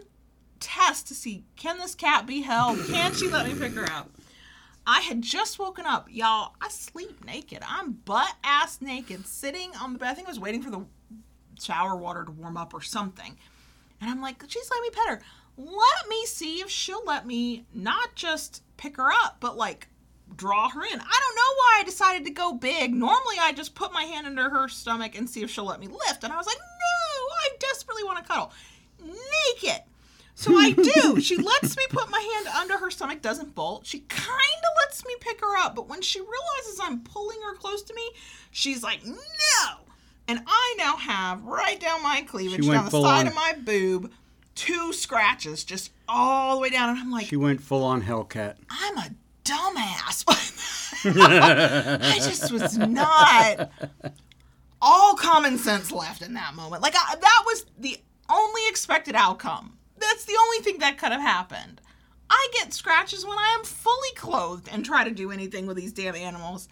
test to see can this cat be held? Can she let me pick her up? I had just woken up, y'all. I sleep naked. I'm butt ass naked, sitting on the bed. I think I was waiting for the shower water to warm up or something. And I'm like, she's let me pet her. Let me see if she'll let me not just pick her up, but like draw her in. I don't know why I decided to go big. Normally I just put my hand under her stomach and see if she'll let me lift. And I was like, no, I desperately want to cuddle. Naked. So I do. (laughs) she lets me put my hand under her stomach, doesn't bolt. She kind of lets me pick her up, but when she realizes I'm pulling her close to me, she's like, no. And I now have right down my cleavage, down the side on. of my boob, two scratches just all the way down. And I'm like, She went full on Hellcat. I'm a dumbass. (laughs) I just was not all common sense left in that moment. Like I, that was the only expected outcome. That's the only thing that could have happened. I get scratches when I am fully clothed and try to do anything with these damn animals.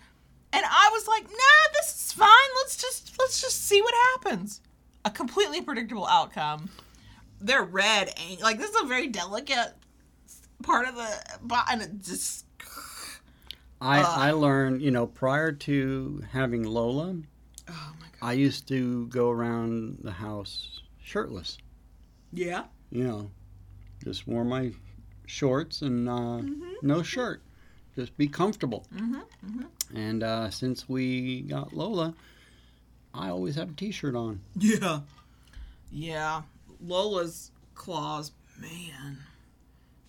And I was like, "Nah, this is fine. Let's just let's just see what happens." A completely predictable outcome. They're red, and like this is a very delicate part of the body, and it just I. I learned, you know, prior to having Lola, oh my god. I used to go around the house shirtless. Yeah. You know, just wore my shorts and uh, Mm-hmm. no shirt. Just be comfortable. And uh, since we got Lola, I always have a t-shirt on. Yeah. Yeah. Lola's claws, man.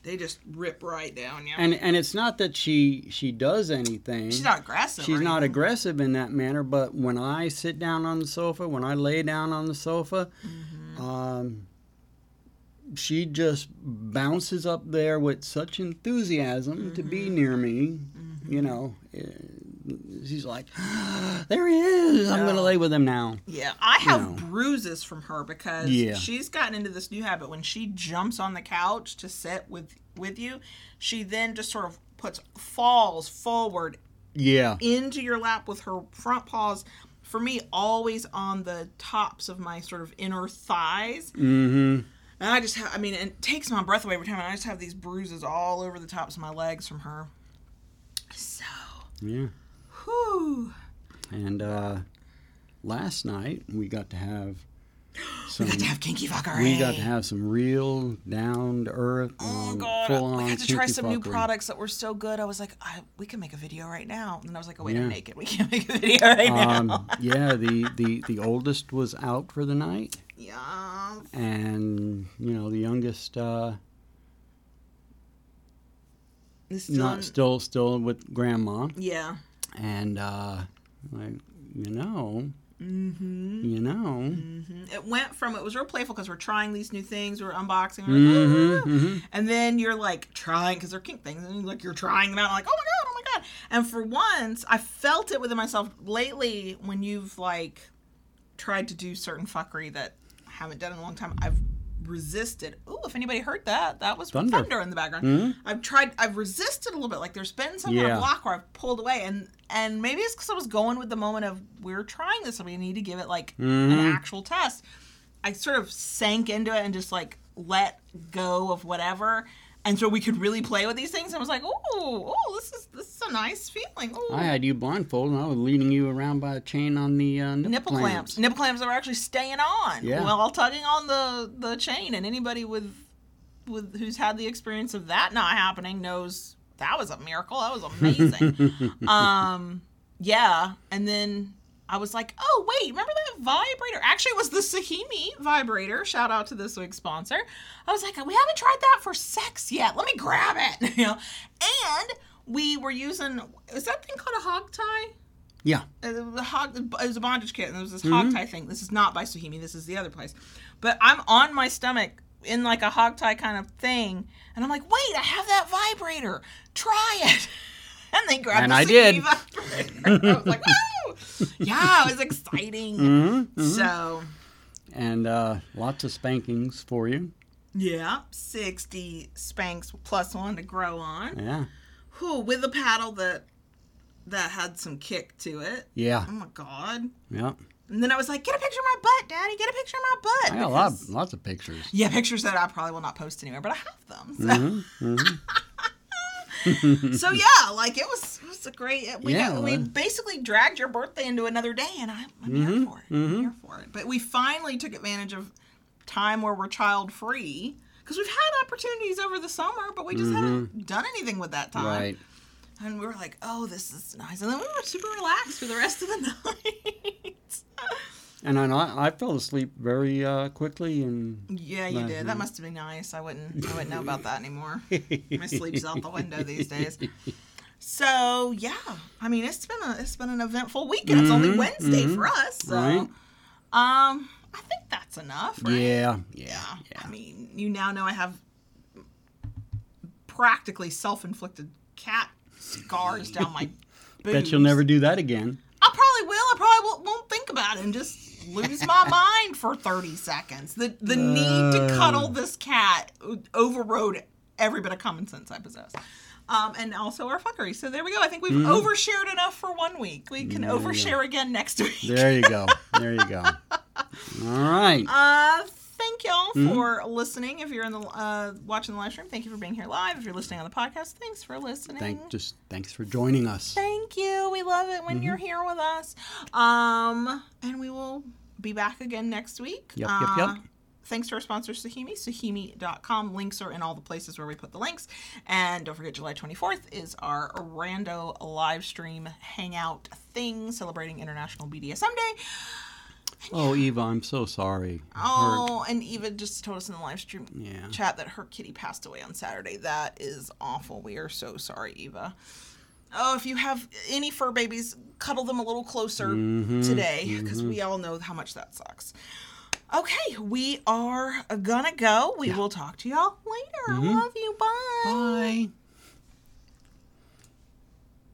They just rip right down you. And and it's not that she she does anything. she's not aggressive. She's not anything. aggressive in that manner, but when I sit down on the sofa, when I lay down on the sofa, Mm-hmm. um, she just bounces up there with such enthusiasm to Mm-hmm. be near me. You know, Eh, she's like, (gasps) "There he is! I'm gonna lay with him now." Yeah, I have know. bruises from her because Yeah. she's gotten into this new habit. When she jumps on the couch to sit with with you, she then just sort of puts falls forward Yeah, into your lap with her front paws. For me, always on the tops of my sort of inner thighs. mm-hmm. And I just have, I mean, it takes my breath away every time. And I just have these bruises all over the tops of my legs from her. So, Yeah. Whew. And uh, last night we got to have (gasps) some. We got to have kinky fuckery. we got to have some real down to earth, Oh um, god, full on. we had to try some new products that were so good. I was like, I, we can make a video right now. And I was like, oh wait, Yeah. I'm naked. We can't (laughs) make a video right now. Um, yeah, the, the the oldest was out for the night, yeah. and you know the youngest uh, still not in- still still with grandma, yeah. And uh, like you know, Mm-hmm. you know, hmm It went from it was real playful because we're trying these new things, we're unboxing, we're like, Mhm, "Ah." mhm. and then you're like trying because they're kink things, and you're like you're trying them out, like oh my god, oh my god. And for once, I felt it within myself lately when you've like tried to do certain fuckery that I haven't done in a long time. I've resisted. Ooh, if anybody heard that, that was thunder, Thunder. in the background. Mhm. I've tried. I've resisted a little bit. Like there's been some kind of block where I've pulled away, and and maybe it's because I was going with the moment of we're trying this, and we need to give it like an Mhm. actual test. I sort of sank into it and just like let go of whatever, and so we could really play with these things. And I was like, oh, oh, this is this is a nice feeling. Ooh. I had you blindfolded, and I was leading you around by a chain on the uh, nipple, nipple clamps. nipple clamps that were actually staying on Yeah. while tugging on the the chain and anybody with with who's had the experience of that not happening knows that was a miracle that was amazing (laughs) um yeah and then I was like, oh, wait, remember that vibrator? Actually, it was the Sohimi vibrator. Shout out to this week's sponsor. I was like, we haven't tried that for sex yet. Let me grab it. (laughs) you know, and we were using, is that thing called a hog tie? Yeah. Uh, the hog it was a bondage kit and there was this hog tie thing this is not by Sohimi, this is the other place but i'm on my stomach in like a hog tie kind of thing and i'm like wait i have that vibrator try it (laughs) and they grabbed And the I Sohimi did. (laughs) vibrator. i was like (laughs) yeah it was exciting Mhm, mhm. so And uh, lots of spankings for you. Yeah, 60 spanks plus one to grow on. Yeah. Who with a paddle that that had some kick to it. Yeah. Oh my god. Yeah. And then I was like, get a picture of my butt, Daddy. Get a picture of my butt. I got a lot, lots of pictures. Yeah, pictures that I probably will not post anywhere, but I have them. So, Mm-hmm. (laughs) (laughs) so yeah, like it was it was a great. We Yeah, got, we well- basically dragged your birthday into another day, and I'm, I'm Mm-hmm. here for it. I'm here for it. But we finally took advantage of time where we're child free because we've had opportunities over the summer, but we just haven't done anything with that time. Mm-hmm. Right. And we were like, oh, this is nice. And then we were super relaxed for the rest of the (laughs) night. And I, I fell asleep very uh, quickly and Yeah, you did. That Mhm. must have been nice. I wouldn't. I wouldn't know about that anymore. My sleep's out the window these days. So yeah, I mean it's been a it's been an eventful week, and it's only Mhm, Wednesday mhm. for us. So, Right. um, I think that's enough. Right? yeah, Yeah. yeah. I mean, you now know I have practically self-inflicted cat scars down my. (laughs) Bet you'll never do that again. I probably will. I probably won't think about it and just lose my mind for 30 seconds. The the need to cuddle this cat overrode every bit of common sense I possess. Um, and also our fuckery. So there we go. I think we've overshared enough for one week. We can There overshare again next (laughs) week. There you go. There you go. (laughs) All right. Uh, thank y'all for listening. If you're in the uh, watching the live stream, thank you for being here live. If you're listening on the podcast, thanks for listening. Thank just thanks for joining us. Thank you. We love it when you're here with us. Um, and we will be back again next week. Yep, yep, yep. Uh, Thanks to our sponsor, Sohimi, sohimi.com. Links are in all the places where we put the links. And don't forget, July 24th is our Rando live stream hangout thing celebrating International BDSM Day. Oh, Eva, I'm so sorry. Her- Oh, and Eva just told us in the live stream Yeah. chat that her kitty passed away on Saturday. That is awful. We are so sorry, Eva. Oh, if you have any fur babies, cuddle them a little closer Mm-hmm, today because we all know how much that sucks. Okay, we are gonna go. We will talk to y'all later. Mm-hmm. I love you. Bye. Bye.